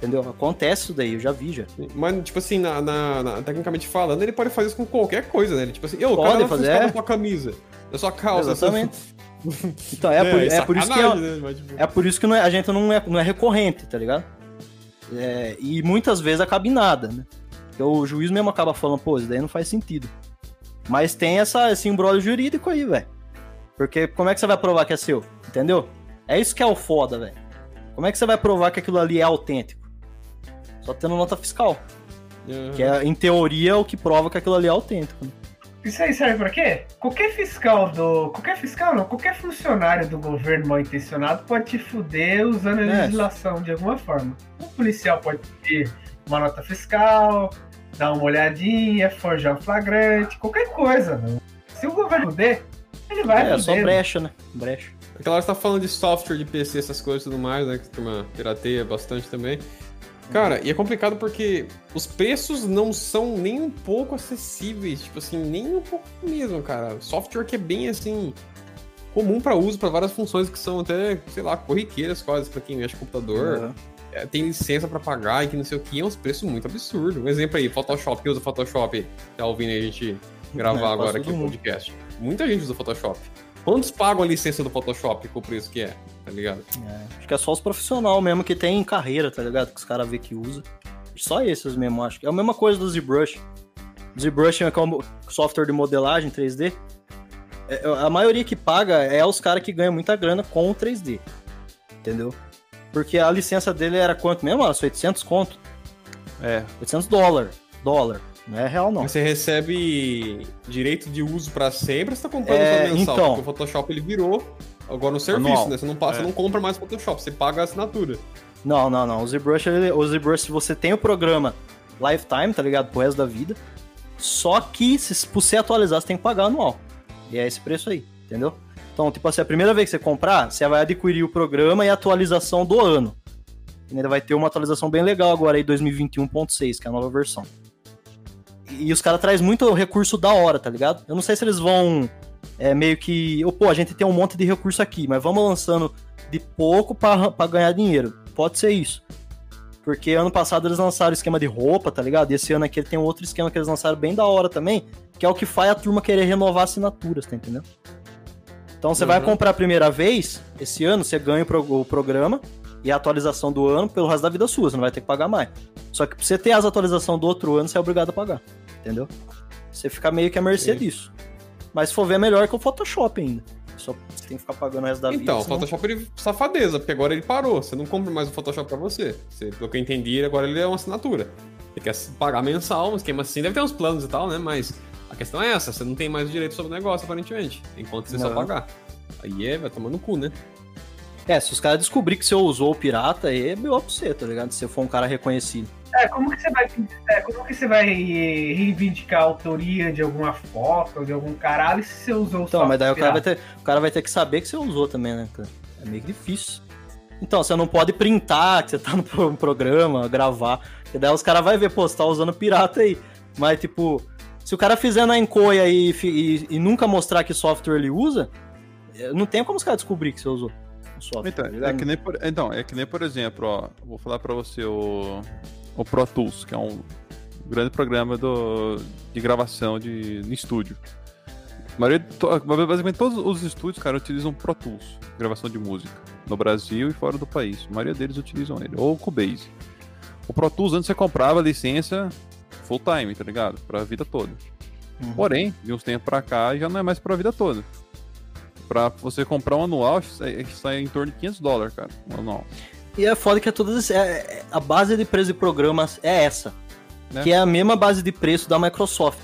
Entendeu? Acontece isso daí, eu já vi já. Mas, tipo assim, na, na- na- tecnicamente falando, ele pode fazer isso com qualquer coisa, né? Ele, tipo assim, eu, Pode cara, fazer, fiscal é. da sua camisa, da sua calça. Exatamente. Então, é, por, é por isso que é, né? Mas, tipo, É por isso que não é- a gente não é, não é recorrente, tá ligado? É, e muitas vezes acaba em nada, né? Porque o juiz mesmo acaba falando, pô, isso daí não faz sentido. Mas tem essa, esse embrólio jurídico aí, velho. Porque como é que você vai provar que é seu? Entendeu? É isso que é o foda, velho. Como é que você vai provar que aquilo ali é autêntico? Só tendo nota fiscal. Uhum. Que é, em teoria, o que prova que aquilo ali é autêntico. né? Isso aí serve pra quê? Qualquer fiscal do. Qualquer fiscal não, qualquer funcionário do governo mal intencionado pode te fuder usando a É. legislação de alguma forma. Um policial pode pedir uma nota fiscal, dar uma olhadinha, forjar um flagrante, qualquer coisa. Não. Se o governo der, ele vai É, só fuder. brecha, né? Brecha. Aquela hora você tá falando de software de PC, essas coisas e tudo mais, né? Que a turma pirateia bastante também. Cara, e é complicado porque os preços não são nem um pouco acessíveis, tipo assim, nem um pouco mesmo, cara. Software que é bem assim comum pra uso para várias funções que são até, sei lá, corriqueiras quase pra quem mexe com computador. Uhum. É, tem licença pra pagar e que não sei o que, é uns preços muito absurdos. Um exemplo aí, Photoshop, quem usa Photoshop? Tá ouvindo a gente gravar É, agora aqui o podcast. Muita gente usa Photoshop. Quantos pagam a licença do Photoshop com o preço que é? Tá ligado? É, acho que é só os profissional mesmo que tem carreira, tá ligado? Que os caras vê que usa. Só esses mesmo, acho. É a mesma coisa do ZBrush. ZBrush é um software de modelagem 3D. É, A maioria que paga é os caras que ganham muita grana com o 3D. Entendeu? Porque a licença dele era quanto mesmo? Era 800 conto? É, 800 dólar. Dólar. Não é real, não. Mas você recebe direito de uso pra sempre ou você tá comprando É, só mensal? então. Porque o Photoshop ele virou agora um serviço, Anual. né? Você não, passa, É. você não compra mais Photoshop, você paga a assinatura. Não, não, não. O ZBrush, ele- o ZBrush, se você tem o programa Lifetime, tá ligado? Pro resto da vida. Só que se você atualizar, você tem que pagar anual. E é esse preço aí, entendeu? Então, tipo assim, a primeira vez que você comprar, você vai adquirir o programa e a atualização do ano. E ainda vai ter uma atualização bem legal agora aí, 2021.6, que é a nova versão. E, os caras trazem muito recurso da hora, tá ligado? Eu não sei se eles vão é, meio que. Ou, pô, a gente tem um monte de recurso aqui, mas vamos lançando de pouco pra pra ganhar dinheiro. Pode ser isso. Porque ano passado eles lançaram o esquema de roupa, tá ligado? E esse ano aqui tem um outro esquema que eles lançaram bem da hora também, que é o que faz a turma querer renovar assinaturas, tá entendendo? Então você vai Uhum. comprar a primeira vez, esse ano você ganha o, pro- o programa e a atualização do ano pelo resto da vida sua, você não vai ter que pagar mais. Só que pra você ter as atualizações do outro ano, você é obrigado a pagar, entendeu? Você fica meio que à mercê Sim. disso. Mas se for ver, é melhor que o Photoshop ainda. Só você tem que ficar pagando o resto da vida. então, o senão- Photoshop ele safadeza, porque agora ele parou. Você não compra mais o Photoshop pra você. você. Pelo que eu entendi, agora ele é uma assinatura. Você quer pagar mensal, um esquema assim, deve ter uns planos e tal, né? Mas a questão é essa, você não tem mais o direito sobre o negócio, aparentemente. Enquanto você só Não. pagar. Aí é, vai tomando cu, né? É, se os caras descobrirem que você usou o pirata, aí é melhor pra você, tá ligado? Se você for um cara reconhecido. É, como que você vai, é, como que você vai reivindicar a autoria de alguma foto, de algum caralho, se você usou o Então, mas daí o cara, vai ter, o cara vai ter que saber que você usou também, né, cara? É meio que difícil. Então, você não pode printar que você tá no pro- programa, gravar. Porque daí os caras vão ver, pô, você tá usando pirata aí. Mas, tipo, se o cara fizer na encoia e, e, e nunca mostrar que software ele usa, eh, não tem como os caras descobrir que você usou Então, é que nem por, então, é que nem, por exemplo, ó, vou falar pra você o, o Pro Tools, que é um grande programa do, de gravação de, de estúdio. A maioria, to- basicamente todos os estúdios, cara, utilizam Pro Tools, gravação de música, no Brasil e fora do país. A maioria deles utilizam ele, ou o Cubase. O Pro Tools, antes você comprava licença full time, tá ligado? Pra vida toda. Uhum. Porém, de uns tempos pra cá, já não é mais pra vida toda. Pra você comprar um anual, sai, sai em torno de 500 dólares, cara, um anual. E é foda que é todas. é- é- a base de preço de programas é essa. Né? Que é a mesma base de preço da Microsoft.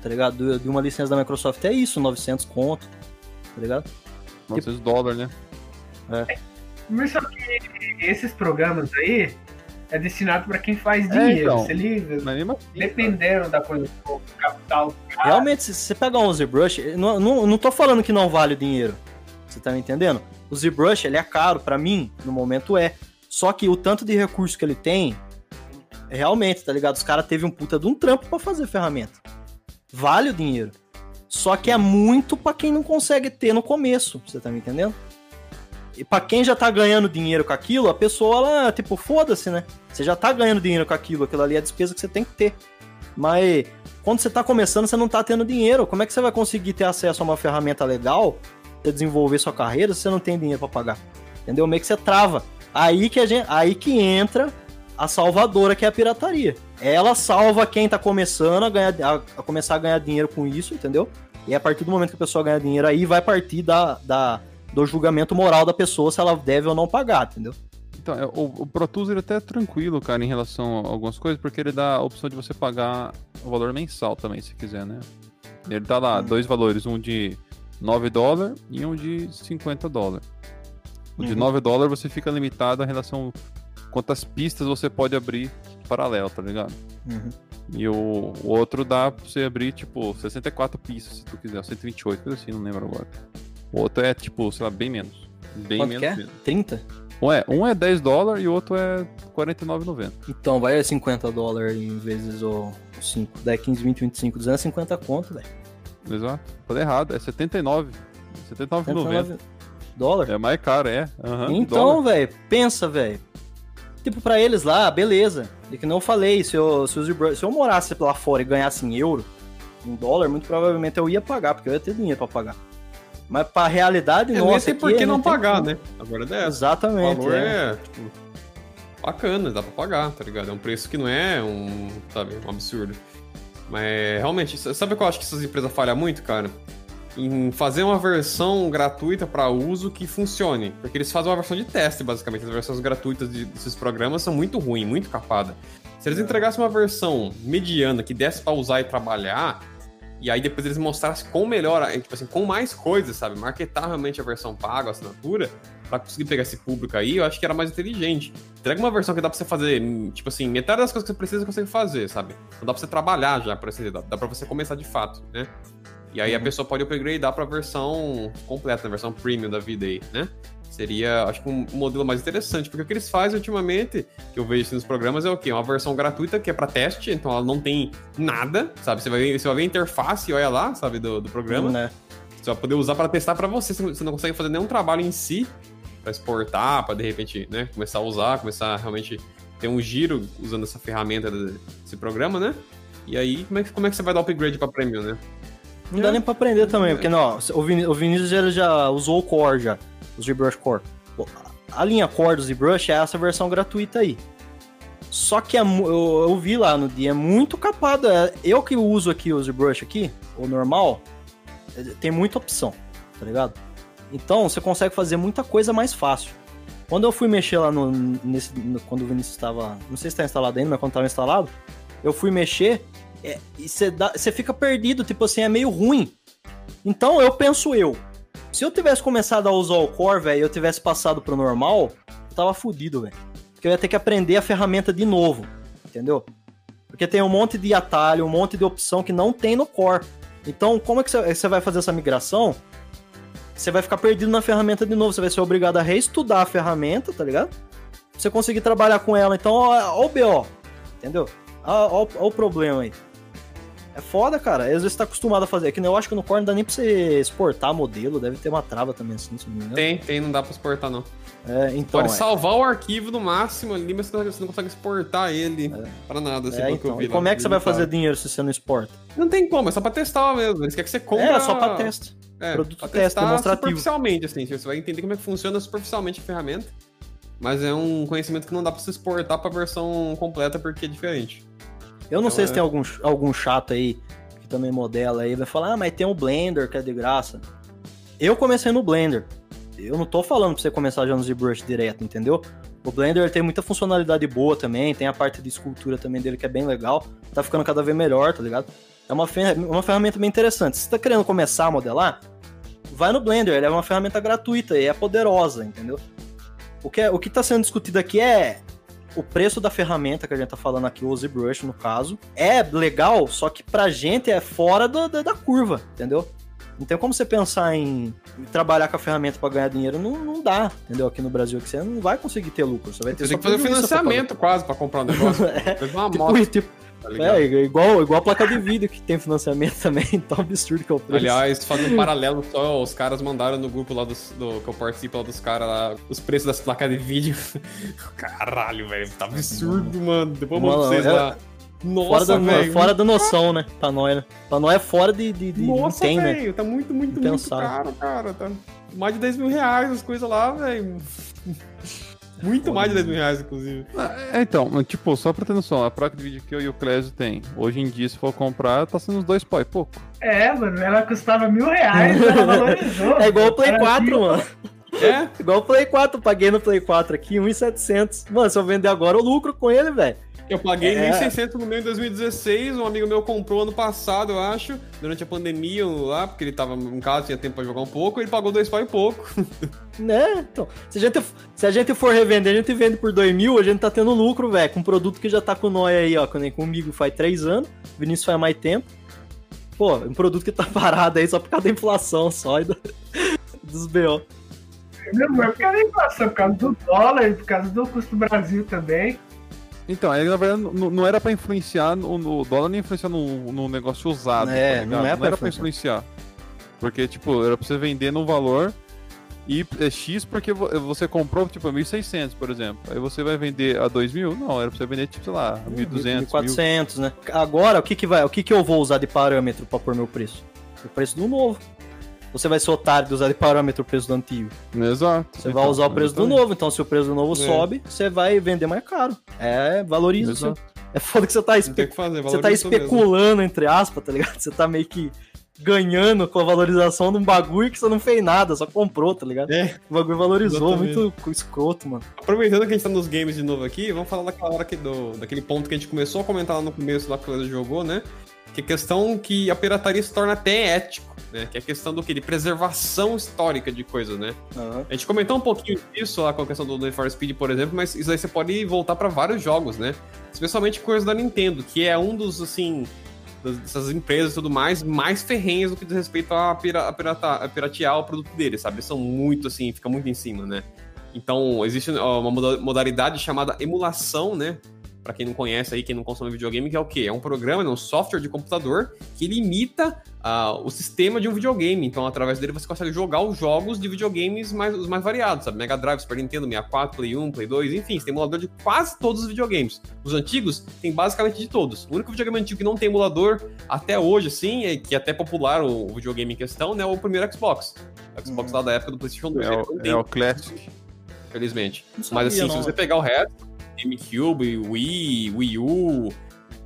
Tá ligado? Do- De uma licença da Microsoft é isso, 900 conto. Tá ligado? 900 dólares, né? Mas só que esses programas aí é destinado pra quem faz dinheiro. então. Você livre, Mas mesmo assim, dependendo da coisa do capital. Realmente, se você pegar um ZBrush, eu não, não, não tô falando que não vale o dinheiro. Você tá me entendendo? O ZBrush, ele é caro, pra mim, no momento é. Só que o tanto de recurso que ele tem, realmente, tá ligado? Os caras teve um puta de um trampo pra fazer ferramenta. Vale o dinheiro. Só que é muito pra quem não consegue ter no começo, você tá me entendendo? E pra quem já tá ganhando dinheiro com aquilo, a pessoa, ela, tipo, foda-se, né? Você já tá ganhando dinheiro com aquilo, aquilo ali é a despesa que você tem que ter. Mas quando você tá começando, você não tá tendo dinheiro. Como é que você vai conseguir ter acesso a uma ferramenta legal pra desenvolver sua carreira se você não tem dinheiro pra pagar? Entendeu? Meio que você trava. Aí que, a gente, aí que entra a salvadora, que é a pirataria. Ela salva quem tá começando a, ganhar, a, a começar a ganhar dinheiro com isso, entendeu? E a partir do momento que a pessoa ganha dinheiro, aí vai partir da, da, do julgamento moral da pessoa se ela deve ou não pagar, entendeu? Então, é, o, o Pro Tools ele até é tranquilo, cara, em relação a algumas coisas, porque ele dá a opção de você pagar o valor mensal também, se quiser, né? Ele dá lá Hum. dois valores, um de 9 dólares e um de 50 dólares. O de Uhum. 9 dólares você fica limitado a relação quantas pistas você pode abrir paralelo, tá ligado? Uhum. E o, o outro dá pra você abrir, tipo, 64 pistas, se tu quiser, 128, coisa assim, não lembro agora. O outro é, tipo, sei lá, bem menos. Bem Quanto menos que é? mesmo. 30? Um é, um é 10 dólares e o outro é 49,90. Então vai a 50 dólares em vezes o 5. Daí 15, 20, 25, 250 conto, velho. Exato. Falei errado, é 79. 79,90. 199 dólares. É mais caro, é. Aham, Então, dólar. velho, pensa, velho. Tipo, pra eles lá, beleza. E que não eu falei, se eu, se, ZBrush- se eu morasse lá fora e ganhasse em euro, em dólar, muito provavelmente eu ia pagar, porque eu ia ter dinheiro pra pagar. Mas pra realidade, É, nossa, ter aqui por que é- não tem pagar, como. né? Agora é essa. O Exatamente. valor é. é, tipo, bacana, dá pra pagar, tá ligado? É um preço que não é um, sabe, um absurdo. Mas realmente, sabe o que eu acho que essas empresas falham muito, cara? Em fazer uma versão gratuita para uso que funcione. Porque eles fazem uma versão de teste, basicamente. As versões gratuitas de- desses programas são muito ruins, muito capadas. Se eles entregassem uma versão mediana que desse pra usar e trabalhar, e aí depois eles mostrassem com melhor, eh, tipo assim, com mais coisas, sabe? Marketar realmente a versão paga, a assinatura, pra conseguir pegar esse público aí, eu acho que era mais inteligente. Entrega uma versão que dá pra você fazer, tipo assim, metade das coisas que você precisa você consegue fazer, sabe? Não dá pra você trabalhar já, por assim dizer, dá, dá pra você começar de fato, né? E aí a pessoa pode upgradear pra versão completa, a versão premium da vida aí, né? Seria, acho que um modelo mais interessante, porque o que eles fazem ultimamente, que eu vejo assim nos programas, é o quê? Uma versão gratuita que é pra teste, então ela não tem nada, sabe? Você vai ver, você vai ver a interface, olha lá, sabe, do, do programa. Né? Você vai poder usar para testar para você. Você não consegue fazer nenhum trabalho em si para exportar, para de repente, né, começar a usar, começar a realmente ter um giro usando essa ferramenta desse programa, né? E aí, como é que, como é que você vai dar upgrade para premium, né? Não dá nem pra aprender também, É. porque não, o, o Vinícius já, já usou o Core já, o ZBrush Core. A linha Core do ZBrush é essa versão gratuita aí. Só que é eu, eu vi lá no dia, é muito capada. Eu que uso aqui o ZBrush aqui, o normal, é, tem muita opção, tá ligado? Então você consegue fazer muita coisa mais fácil. Quando eu fui mexer lá no, nesse, no- quando o Vinícius estava, não sei se tá instalado ainda, mas quando estava instalado, eu fui mexer é, e você fica perdido, tipo assim, é meio ruim. Então eu penso eu, se eu tivesse começado a usar o Core, velho, e eu tivesse passado pro normal, eu tava fudido, velho. Porque eu ia ter que aprender a ferramenta de novo, entendeu? Porque tem um monte de atalho, um monte de opção que não tem no Core. Então, como é que você vai fazer essa migração? Você vai ficar perdido na ferramenta de novo, você vai ser obrigado a reestudar a ferramenta, tá ligado? Pra você conseguir trabalhar com ela. Então, ó, ó o BO, entendeu? Ó, ó- ó o problema aí. É foda, cara. Às vezes você tá acostumado a fazer. É que eu acho que no Core não dá nem pra você exportar modelo. Deve ter uma trava também assim, se não me engano. Tem, tem, não dá para exportar não. É, então. Pode é. salvar o arquivo no máximo ali, mas você não- consegue exportar ele para nada, assim, É, então. vi como é que você vai fazer dinheiro se você não exporta? Não tem como, é só pra testar mesmo. Eles querem que você compre. É, só pra teste. É, Produto pra teste, demonstrativo. superficialmente, assim. Você vai entender como é que funciona superficialmente a ferramenta. Mas é um conhecimento que não dá pra você exportar pra versão completa porque é diferente. Eu não Então sei é- se tem algum, algum chato aí que também modela aí, vai falar, ah, mas tem o Blender que é de graça. Eu comecei no Blender. Eu não tô falando pra você começar já no ZBrush direto, entendeu? O Blender tem muita funcionalidade boa também, tem a parte de escultura também dele que é bem legal. Tá ficando cada vez melhor, tá ligado? É uma, fer- uma ferramenta bem interessante. Se você tá querendo começar a modelar, vai no Blender, ele é uma ferramenta gratuita e é poderosa, entendeu? O que, é, o que tá sendo discutido aqui é o preço da ferramenta que a gente tá falando aqui, o ZBrush no caso, é legal, só que pra gente é fora do- da, da curva, entendeu? Não tem como você pensar em trabalhar com a ferramenta pra ganhar dinheiro, não, não dá, entendeu? Aqui no Brasil, que você não vai conseguir ter lucro, você vai ter Você tem que fazer financiamento quase pra comprar um negócio. Fez uma Tipo, moto, tipo, tá é, igual, igual a placa de vídeo que tem financiamento também, tão absurdo que é o preço. Aliás, fazer um paralelo só, os caras mandaram no grupo lá dos, do, que eu participo lá dos caras lá, os preços das placas de vídeo. Caralho, velho, tá absurdo, mano. Depois eu mando pra vocês é- lá. fora, Nossa, da, velho. fora da noção, né? Pra nós, né? Pra nós é fora de, de, de Nossa, tem, né? velho, tá muito, muito, muito caro, cara. Tá mais de 10 mil reais as coisas lá, velho. Muito mais de 10 mil reais, inclusive. É, então, tipo, só pra ter noção, a placa de vídeo que eu e o Clésio tem, hoje em dia, se for comprar, tá sendo uns dois pau e pouco. É, mano, ela custava mil reais, ela valorizou. É igual o Play Era 4, mil- mano. É, Igual o Play 4, paguei no Play 4 aqui, 1,700. Mano, se eu vender agora, eu lucro com ele, velho. Eu paguei É. 1.600 no meu em 2016, um amigo meu comprou ano passado, eu acho, durante a pandemia lá, porque ele tava em casa, tinha tempo pra jogar um pouco, ele pagou dois pau e pouco. Né? Então, se a, gente, se a gente for revender, a gente vende por 2 mil, a gente tá tendo lucro, velho. Com um produto que já tá com nós aí, ó. que nem Comigo faz 3 anos, Vinícius faz mais tempo. Pô, um produto que tá parado aí só por causa da inflação só e do- dos BO. Não, é por causa da inflação, por causa do dólar, por causa do custo do Brasil também. Então, aí na verdade não, não era pra influenciar no, no o dólar nem influenciar no, no negócio usado. É, tá não é pra era pra influenciar. Porque, tipo, era pra você vender no valor E é X porque vo- você comprou, tipo, a 1.600, por exemplo. Aí você vai vender a 2.000? Não, era pra você vender, tipo, sei lá, a 1.200, 1.000. 1.400, né? Agora, o que que vai, o que que eu vou usar de parâmetro pra pôr meu preço? O preço do novo. Você vai ser otário de usar de parâmetro o preço do antigo. Exato. Você Então, vai usar o preço do exatamente. novo, então se o preço do novo É. sobe, você vai vender mais caro. É, valoriza. Exato. seu- É foda que você tá, espe... que fazer, você tá valoriza mesmo. especulando, entre aspas, tá ligado? Você tá meio que ganhando com a valorização de um bagulho que você não fez nada, só comprou, tá ligado? É. O bagulho valorizou, Exatamente. muito escroto, mano. Aproveitando que a gente tá nos games de novo aqui, vamos falar daquela hora que do, daquele ponto que a gente começou a comentar lá no começo, lá que o jogou, né? Que é questão que a pirataria se torna até ético, né? Que é a questão do que? De preservação histórica de coisas, né? A gente comentou um pouquinho disso lá com a questão do Need for Speed, por exemplo, mas isso aí você pode voltar pra vários jogos, né? Especialmente coisas da Nintendo, que é um dos, assim, dessas empresas e tudo mais, mais ferrenhas no que diz respeito a, pira, a, pirata, a piratear o produto deles, sabe? Eles são muito, assim, fica muito em cima, né? Então, existe uma moda- modalidade chamada emulação, né? Pra quem não conhece aí, quem não consome videogame, que é o quê? É um programa, é um software de computador que ele imita ah, o sistema de um videogame. Então, através dele, você consegue jogar os jogos de videogames mais, os mais variados, sabe? Mega Drive, Super Nintendo, 64, Play 1, Play 2, enfim, você tem emulador de quase todos os videogames. Os antigos tem basicamente de todos. O único videogame antigo que não tem emulador até hoje, assim, é que é até popular o, videogame em questão, né? O primeiro Xbox. O Xbox lá da época do PlayStation 2. É o, é o Classic. felizmente. Sabia, Mas assim, não. se você pegar o resto, GameCube, Wii, Wii U,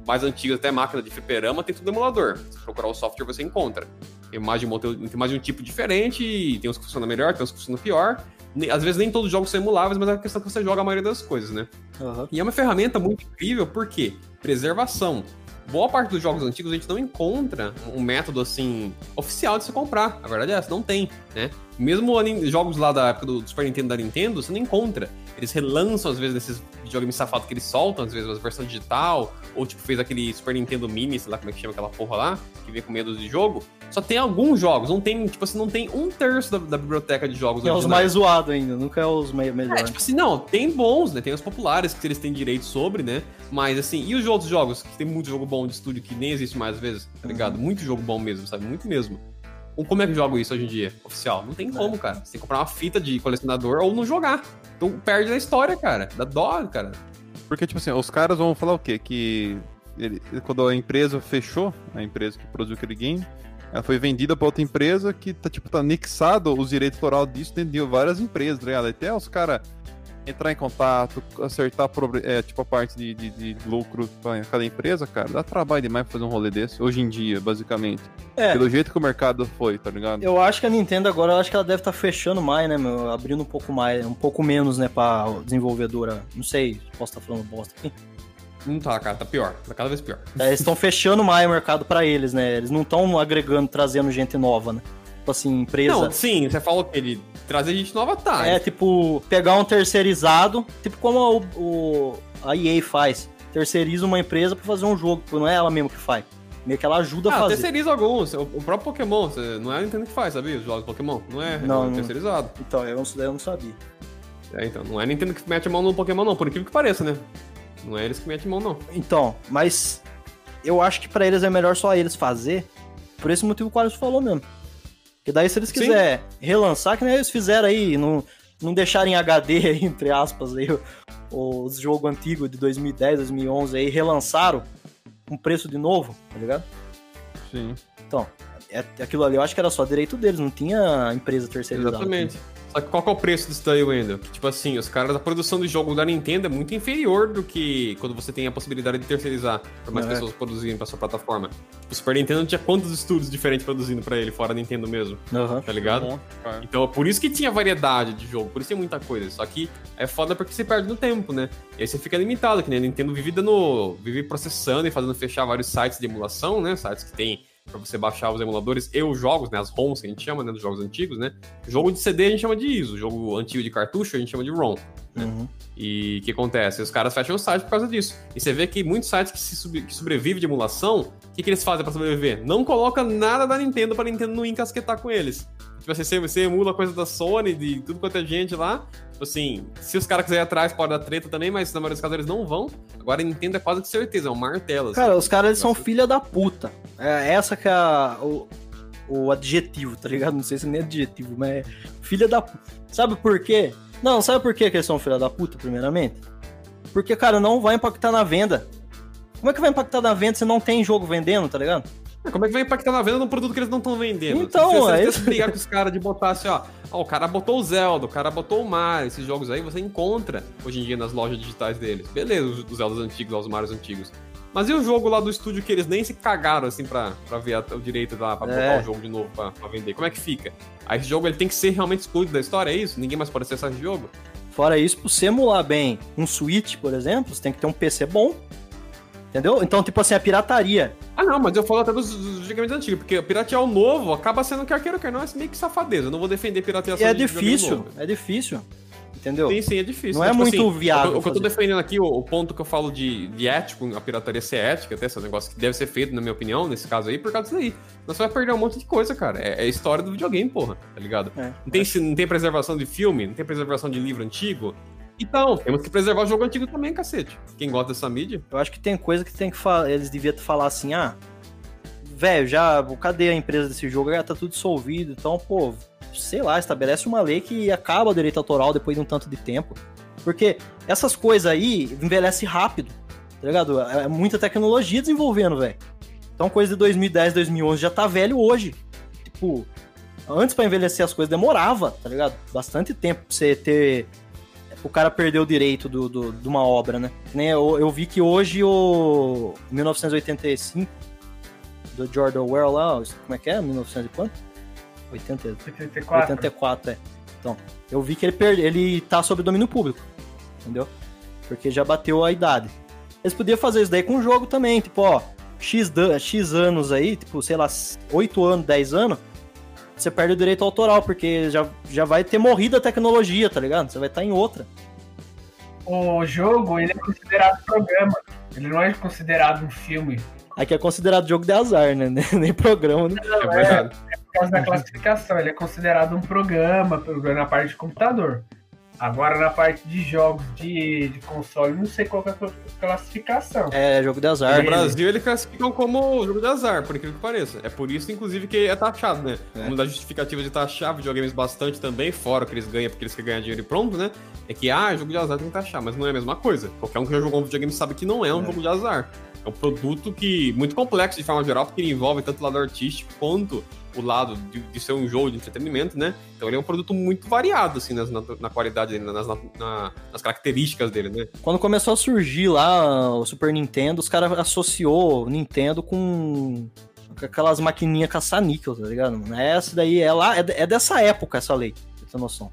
mais antigas até máquina de fliperama, tem tudo emulador. Se procurar o software, você encontra. Tem mais de um, tem mais de um tipo diferente, tem uns que funcionam melhor, tem uns que funcionam pior. Às vezes nem todos os jogos são emuláveis, mas é a questão que você joga a maioria das coisas, né? Aham. E é uma ferramenta muito incrível, por quê? Preservação. Boa parte dos jogos antigos a gente não encontra um método assim oficial de se comprar. A verdade é essa, não tem, né? Mesmo jogos lá da época do Super Nintendo da Nintendo, você não encontra. Eles relançam às vezes nesses videogames safados que eles soltam, às vezes a versão digital, ou tipo fez aquele Super Nintendo Mini, sei lá como é que chama aquela porra lá, que vem com medo de jogo. Só tem alguns jogos, não tem, tipo assim, não tem um terço da, da biblioteca de jogos é os originais. mais zoados ainda, nunca é os me É, melhores. tipo assim, não, tem bons, né? Tem os populares que eles têm direito sobre, né? Mas assim, e os outros jogos? Que tem muito jogo bom de estúdio que nem existe mais às vezes, tá ligado? Muito jogo bom mesmo, sabe? Muito mesmo. Como é que eu jogo isso hoje em dia, oficial? Não tem como, cara. Você tem que comprar uma fita de colecionador ou não jogar. Então perde a história, cara. Dá dó, cara. Porque, tipo assim, os caras vão falar o quê? Que ele- quando a empresa fechou, a empresa que produziu aquele game, ela foi vendida pra outra empresa que tá, tipo, tá anexado os direitos autorais disso dentro de várias empresas, tá ligado? Até os caras entrar em contato, acertar é, tipo, a parte de, de, de lucro pra cada empresa, cara, dá trabalho demais fazer um rolê desse, hoje em dia, basicamente. É. Pelo jeito que o mercado foi, tá ligado? Eu acho que a Nintendo agora, eu acho que ela deve estar fechando mais, né, meu? Abrindo um pouco mais, um pouco menos, né, pra desenvolvedora. Não sei, posso estar falando bosta aqui. Não tá, cara. Tá pior. Tá cada vez pior. É, Eles estão fechando mais o mercado pra eles, né? Eles não estão agregando, trazendo gente nova, né? Tipo assim, empresa. Não, sim, você falou que ele trazer gente nova, tá. É tipo, pegar um terceirizado, tipo como o, o- a EA faz. Terceiriza uma empresa pra fazer um jogo, não é ela mesmo que faz. Meio que ela ajuda a Ah, fazer. terceiriza alguns. O próprio Pokémon, não é a Nintendo que faz, sabia? Os jogos Pokémon. Não é, Não, é não. terceirizado. Então, eu não, eu não sabia. É, então, não é a Nintendo que mete a mão no Pokémon, não, por incrível que pareça, né? Não é eles que metem a mão, não. Então, mas eu acho que pra eles é melhor só eles fazer, por esse motivo que o Carlos falou mesmo. Porque daí se eles quiserem relançar, que nem eles fizeram aí, não, não deixarem HD aí, entre aspas, aí, os jogos antigos de 2010, 2011 aí, relançaram com preço de novo, tá ligado? Sim. Então, é, aquilo ali eu acho que era só direito deles, não tinha empresa terceirizada. Exatamente. Só que qual que é o preço disso daí, Wendel? Que, tipo assim, os caras da produção de jogo da Nintendo é muito inferior do que quando você tem a possibilidade de terceirizar para mais É. pessoas produzirem pra sua plataforma. O Super Nintendo tinha quantos estúdios diferentes produzindo pra ele, fora a Nintendo mesmo, Aham. tá ligado? Bom. Então é por isso que tinha variedade de jogo, por isso tinha muita coisa. Só que é foda porque você perde no tempo, né? E aí você fica limitado, que nem a Nintendo vive dando. vive processando e fazendo fechar vários sites de emulação, né? Sites que tem pra você baixar os emuladores e os jogos, né? As ROMs que a gente chama, né? Dos jogos antigos, né? Jogo de CD a gente chama de ISO, jogo antigo de cartucho a gente chama de ROM. Uhum. E o que acontece? Os caras fecham o site por causa disso. E você vê que muitos sites que, se sub- que sobrevivem de emulação, o que, que eles fazem pra sobreviver? Não coloca nada da Nintendo pra Nintendo não encasquetar com eles. Tipo assim, você, emula coisa da Sony, de tudo quanto é gente lá. Tipo assim, se os caras quiserem ir atrás, pode dar treta também, mas na maioria dos casos eles não vão. Agora a Nintendo é quase que certeza, é um martelo. assim. Cara, os caras eles são filha da puta. É essa que é a, o, o adjetivo, tá ligado? Não sei se nem é adjetivo, mas é filha da puta. Sabe por quê? Não, sabe por quê que eles são filha da puta, primeiramente? Porque, cara, não vai impactar na venda. Como é que vai impactar na venda se não tem jogo vendendo, tá ligado? Como é que vai impactar na venda num produto que eles não estão vendendo? Então, se você é se brigar com os caras de botar assim, ó, ó, o cara botou o Zelda, o cara botou o Mario, esses jogos aí você encontra hoje em dia nas lojas digitais deles. Beleza, os, os Zeldas antigos, os Marios antigos. Mas e o jogo lá do estúdio que eles nem se cagaram assim pra, pra ver a- o direito lá, pra É. botar o jogo de novo pra, pra vender? Como é que fica? Aí esse jogo ele tem que ser realmente excluído da história, é isso? Ninguém mais pode acessar esse jogo? Fora isso, pra você emular bem um Switch, por exemplo, você tem que ter um PC bom. Entendeu? Então, tipo assim, a pirataria. Ah, não, mas eu falo até dos, dos antigos, porque piratear o novo acaba sendo quer queira, quer não, é meio que safadeza. Eu não vou defender E pirateação é difícil, é difícil. Entendeu? Sim, sim, é difícil. Não é muito assim, viável O, o que eu tô defendendo aqui, o, o ponto que eu falo de, de ético, a pirataria ser ética, até esse é negócio que deve ser feito, na minha opinião, nesse caso aí, por causa disso aí. Nós vai perder um monte de coisa, cara. É, é história do videogame, porra, tá ligado? É. Não, tem, não tem preservação de filme, não tem preservação de livro antigo. Então, temos que preservar o jogo antigo também, cacete. Quem gosta dessa mídia. Eu acho que tem coisa que tem que falar. Eles deviam falar assim, ah, velho, já. Cadê a empresa desse jogo? Já tá tudo dissolvido. Então, pô, sei lá, estabelece uma lei que acaba o direito autoral depois de um tanto de tempo. Porque essas coisas aí envelhecem rápido, tá ligado? É muita tecnologia desenvolvendo, velho. Então, coisa de 2010, 2011 já tá velho hoje. Tipo, antes pra envelhecer as coisas demorava, tá ligado? Bastante tempo pra você ter. O cara perdeu o direito do, do- de uma obra, né? Eu, eu vi que hoje o 1985 do George Orwell lá, como é que é? 1900 e quanto? 80, 84. 84, é. Então, eu vi que ele, perde, ele tá sob domínio público, entendeu? Porque já bateu a idade. Eles podiam fazer isso daí com o jogo também, tipo, ó, X, X anos aí, tipo, sei lá, 8 anos, 10 anos, você perde o direito autoral, porque já, já vai ter morrido a tecnologia, tá ligado? Você vai estar em outra. O jogo, ele é considerado programa. Ele não é considerado um filme. Aqui é considerado jogo de azar, né? Nem programa, né? É verdade. Por causa da classificação. Ele é considerado um programa programa na parte de computador. Agora, na parte de jogos de, de console, não sei qual que é a classificação. É, jogo de azar. No Brasil, eles classificam como jogo de azar, por incrível que pareça. É por isso, inclusive, que é taxado, né? É. Uma das justificativas de taxar videogames bastante também, fora o que eles ganham porque eles querem ganhar dinheiro e pronto, né? É que, ah, jogo de azar tem que taxar, mas não é a mesma coisa. Qualquer um que já jogou um videogame sabe que não é um É. jogo de azar. É um produto que muito complexo de forma geral, porque ele envolve tanto o lado artístico quanto o lado de, de ser um jogo de entretenimento, né? Então ele é um produto muito variado, assim, nas- na, na qualidade dele, nas, na- nas características dele, né? Quando começou a surgir lá o Super Nintendo, os caras associou Nintendo com aquelas maquininhas caça-níquel, tá ligado? Essa daí é lá, é, de- dessa época essa lei, ter noção.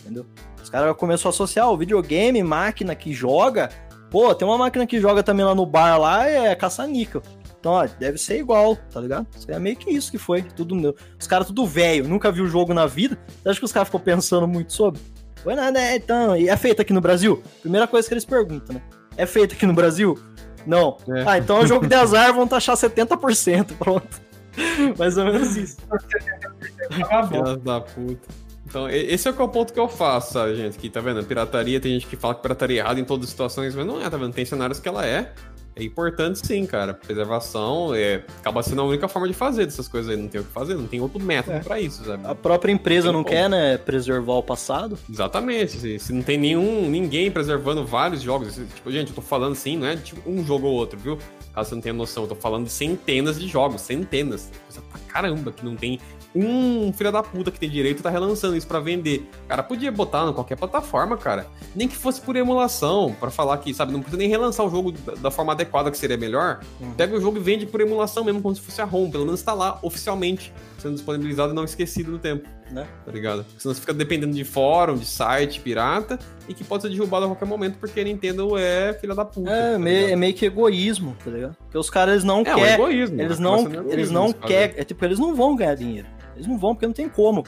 Entendeu? Os caras começaram a associar o videogame, máquina que joga. Pô, tem uma máquina que joga também lá no bar lá, é caça-níquel. Então, ó, deve ser igual, tá ligado? Isso é meio que isso que foi. Tudo meu. Os caras tudo velho, nunca viu o jogo na vida. Você acha que os caras ficam pensando muito sobre? Foi nada, é, então. E é feito aqui no Brasil? Primeira coisa que eles perguntam, né? É feito aqui no Brasil? Não. É. Ah, então é um jogo de azar, vão taxar 70%. Pronto. Mais ou menos isso. Tava bom. Filhas da puta. Então, esse é o é o ponto que eu faço, sabe, gente? Que tá vendo? Pirataria, tem gente que fala que pirataria é errada em todas as situações, mas não é, tá vendo? Tem cenários que ela é. É importante sim, cara. Preservação é, acaba sendo a única forma de fazer dessas coisas aí. Não tem o que fazer, não tem outro método É. pra isso, sabe? A própria empresa não como. quer, né, preservar o passado. Exatamente. Se, se não tem nenhum, ninguém preservando vários jogos, tipo, gente, eu tô falando assim, não é tipo, um jogo ou outro, viu? Caso você não tenha noção, eu tô falando de centenas de jogos, centenas. Coisa pra caramba, que não tem um filho da puta que tem direito tá relançando isso pra vender. Cara, podia botar em qualquer plataforma, cara. Nem que fosse por emulação, pra falar que, sabe, não precisa nem relançar o jogo da, da forma adequada que seria melhor. Uhum. Pega o jogo e vende por emulação mesmo, como se fosse a ROM. Pelo menos tá lá oficialmente, sendo disponibilizado e não esquecido no tempo Né? tá ligado? Porque senão você fica dependendo de fórum, de site pirata, e que pode ser derrubado a qualquer momento, porque a Nintendo é filha da puta. É, tá meio, ligado? é meio que egoísmo, tá ligado? Porque os caras não É, querem. egoísmo. Eles não, egoísmo eles não querem. É tipo, eles não vão ganhar dinheiro. Eles não vão porque não tem como.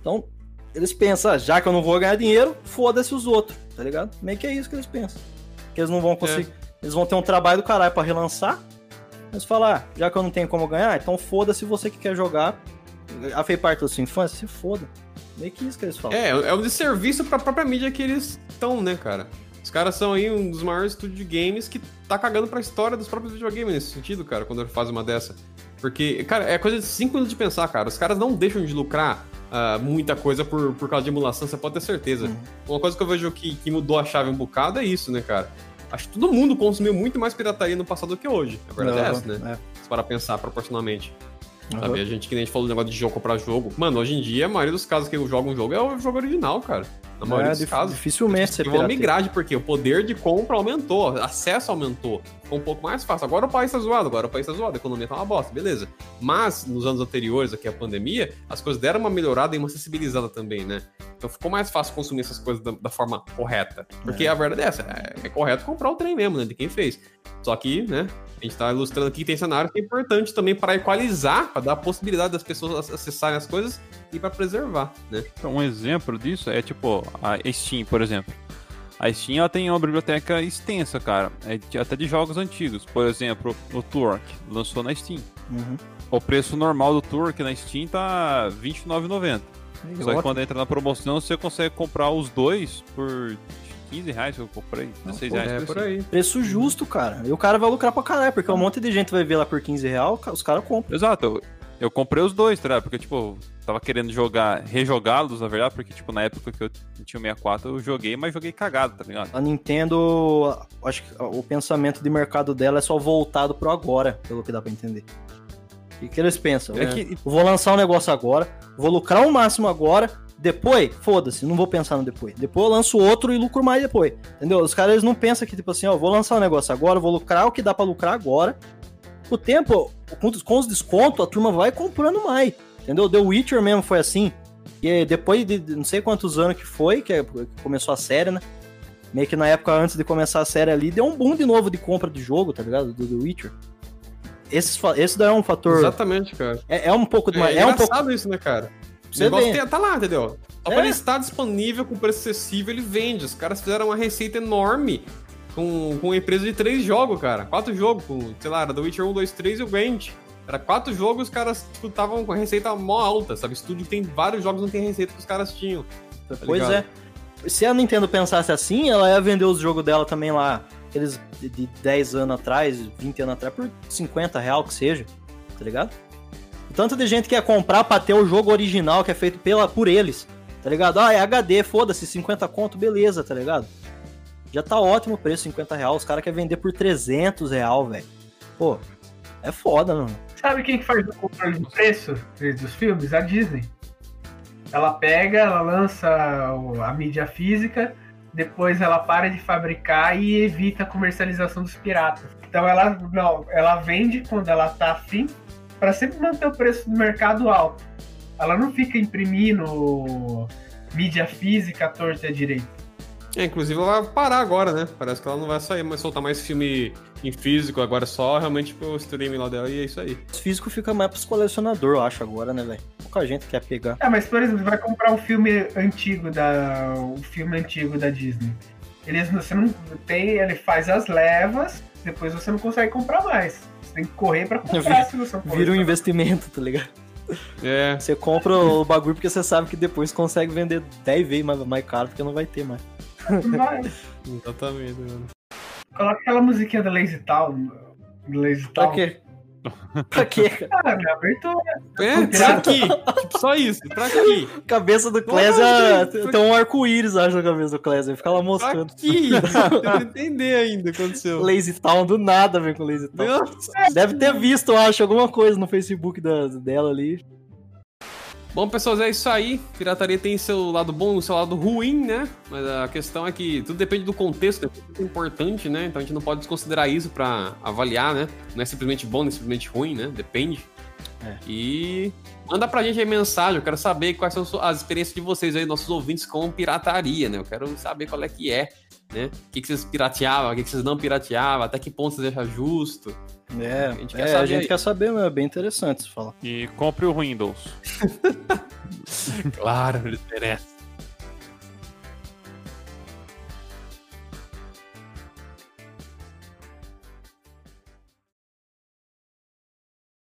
Então, eles pensam, ah, já que eu não vou ganhar dinheiro, foda-se os outros, tá ligado? Meio que é isso que eles pensam. Que eles não vão conseguir. Eles vão ter um trabalho do caralho pra relançar. Mas falar, ah, já que eu não tenho como ganhar, então foda-se você que quer jogar. A fez parte da sua infância, se foda. Meio que isso que eles falam. É, é um desserviço pra própria mídia que eles estão, né, cara? Os caras são aí um dos maiores estúdios de games que tá cagando pra história dos próprios videogames nesse sentido, cara, quando faz uma dessa. Porque, cara, é coisa de 5 minutos de pensar, cara. Os caras não deixam de lucrar uh, muita coisa por, por causa de emulação, você pode ter certeza. Uhum. Uma coisa que eu vejo que, que mudou a chave um bocado é isso, né, cara? Acho que todo mundo consumiu muito mais pirataria no passado do que hoje. A verdade é essa, né? É. Se para pensar proporcionalmente. Uhum. Sabe? A gente, que nem a gente falou do negócio de jogo, comprar jogo. Mano, hoje em dia, a maioria dos casos que eu jogo um jogo é o jogo original, cara. Na maioria é, dos casos. Dificilmente você uma migragem, porque o poder de compra aumentou, acesso aumentou. Ficou um pouco mais fácil. Agora o país tá zoado, agora o país tá zoado, a economia tá uma bosta, beleza. Mas, nos anos anteriores, aqui a pandemia, as coisas deram uma melhorada e uma acessibilizada também, né? Então ficou mais fácil consumir essas coisas da, da forma correta. Porque é. a verdade é essa, é, é correto comprar o trem mesmo, né? De quem fez. Só que, né, a gente tá ilustrando aqui que tem cenários que é importante também para equalizar, para dar a possibilidade das pessoas acessarem as coisas e para preservar, né? Então, um exemplo disso é tipo a Steam, por exemplo. A Steam ela tem uma biblioteca extensa, cara, é até de jogos antigos. Por exemplo, o Turok lançou na Steam. Uhum. O preço normal do Turok na Steam tá R$29,90. Só que quando entra na promoção, você consegue comprar os dois por 15 reais que eu comprei, 16 reais. É, por aí. Preço justo, cara. E o cara vai lucrar pra caralho, porque um monte de gente vai ver lá por 15 reais, os caras compram. Exato. Eu, comprei os dois, tá? Porque, tipo, tava querendo jogar, rejogá-los, na verdade, porque, tipo, na época que eu tinha o 64, eu joguei, mas joguei cagado, tá ligado? A Nintendo, acho que o pensamento de mercado dela é só voltado pro agora, pelo que dá pra entender. O que, eles pensam? É que... Vou lançar um negócio agora, vou lucrar o máximo agora, depois, foda-se, não vou pensar no depois. Depois eu lanço outro e lucro mais depois. Entendeu? Os caras não pensam que, tipo assim, ó, vou lançar um negócio agora, vou lucrar o que dá para lucrar agora. O tempo, com os descontos, a turma vai comprando mais. Entendeu? The Witcher mesmo foi assim. E depois de não sei quantos anos que foi, que começou a série, né? Meio que na época antes de começar a série ali, deu um boom de novo de compra de jogo, tá ligado? Do The Witcher. Esse, esse daí é um fator. Exatamente, cara. É, é um pouco de É, é, é um pouco... isso, né, cara? O negócio tem, tá lá, entendeu? Só é. ele estar disponível com preço acessível, ele vende. Os caras fizeram uma receita enorme com, com uma empresa de três jogos, cara. Quatro jogos, com, sei lá, era The Witcher 1, 2, 3 e o Gwent. Era quatro jogos, os caras estavam tipo, com a receita mó alta, sabe? Estúdio que tem vários jogos não tem receita que os caras tinham. Tá pois é. Se a Nintendo pensasse assim, ela ia vender os jogos dela também lá, aqueles de 10 anos atrás, 20 anos atrás, por 50 real que seja, tá ligado? Tanto de gente que quer comprar pra ter o jogo original que é feito pela, por eles, tá ligado? Ah, é HD, foda-se, 50 conto, beleza, tá ligado? Já tá ótimo o preço, 50 real. Os caras querem vender por 300 real, velho. Pô, é foda, mano. Sabe quem que faz o controle de preço dos filmes? A Disney. Ela pega, ela lança a mídia física, depois ela para de fabricar e evita a comercialização dos piratas. Então ela não, ela vende quando ela tá afim para sempre manter o preço do mercado alto. Ela não fica imprimindo mídia física torta direito. É, inclusive ela vai parar agora, né? Parece que ela não vai sair, mas soltar mais filme em físico, agora só realmente pro streaming lá dela e é isso aí. O físico fica mais pros colecionadores, eu acho, agora, né, velho? Pouca gente quer pegar. É, mas por exemplo, vai comprar um filme antigo da. o filme antigo da Disney. Eles, você não tem, ele faz as levas, depois você não consegue comprar mais tem que correr pra comprar se você Vira um investimento, tá ligado? É. Você compra o bagulho porque você sabe que depois consegue vender 10 vezes mais, mais caro, porque não vai ter mais. Vai. Exatamente, mano. Coloca aquela musiquinha da Lazy Town. Lazy Town. Pra quê? Pra quê, cara? Ah, minha abertura. É, pra aqui. Tipo, só isso. Pra aqui. Cabeça do Clésia tem um arco-íris, acho, na cabeça do Clésia. Fica lá mostrando. Pra. Tem que entender ainda o que aconteceu. Lazy Town, do nada vem com Lazy Town. Deve ter visto, eu acho, alguma coisa no Facebook da, dela ali. Bom, pessoas, é isso aí. Pirataria tem seu lado bom e seu lado ruim, né? Mas a questão é que tudo depende do contexto, é muito importante, né? Então a gente não pode desconsiderar isso para avaliar, né? Não é simplesmente bom, nem simplesmente ruim, né? Depende. É. E manda pra gente aí mensagem, eu quero saber quais são as experiências de vocês aí, nossos ouvintes com pirataria, né? Eu quero saber qual é que é, né? O que, que vocês pirateavam, o que, que vocês não pirateavam, até que ponto vocês acham justo. É, a gente, é, quer, saber a gente quer saber, é bem interessante isso falar. E compre o Windows. claro, ele merece.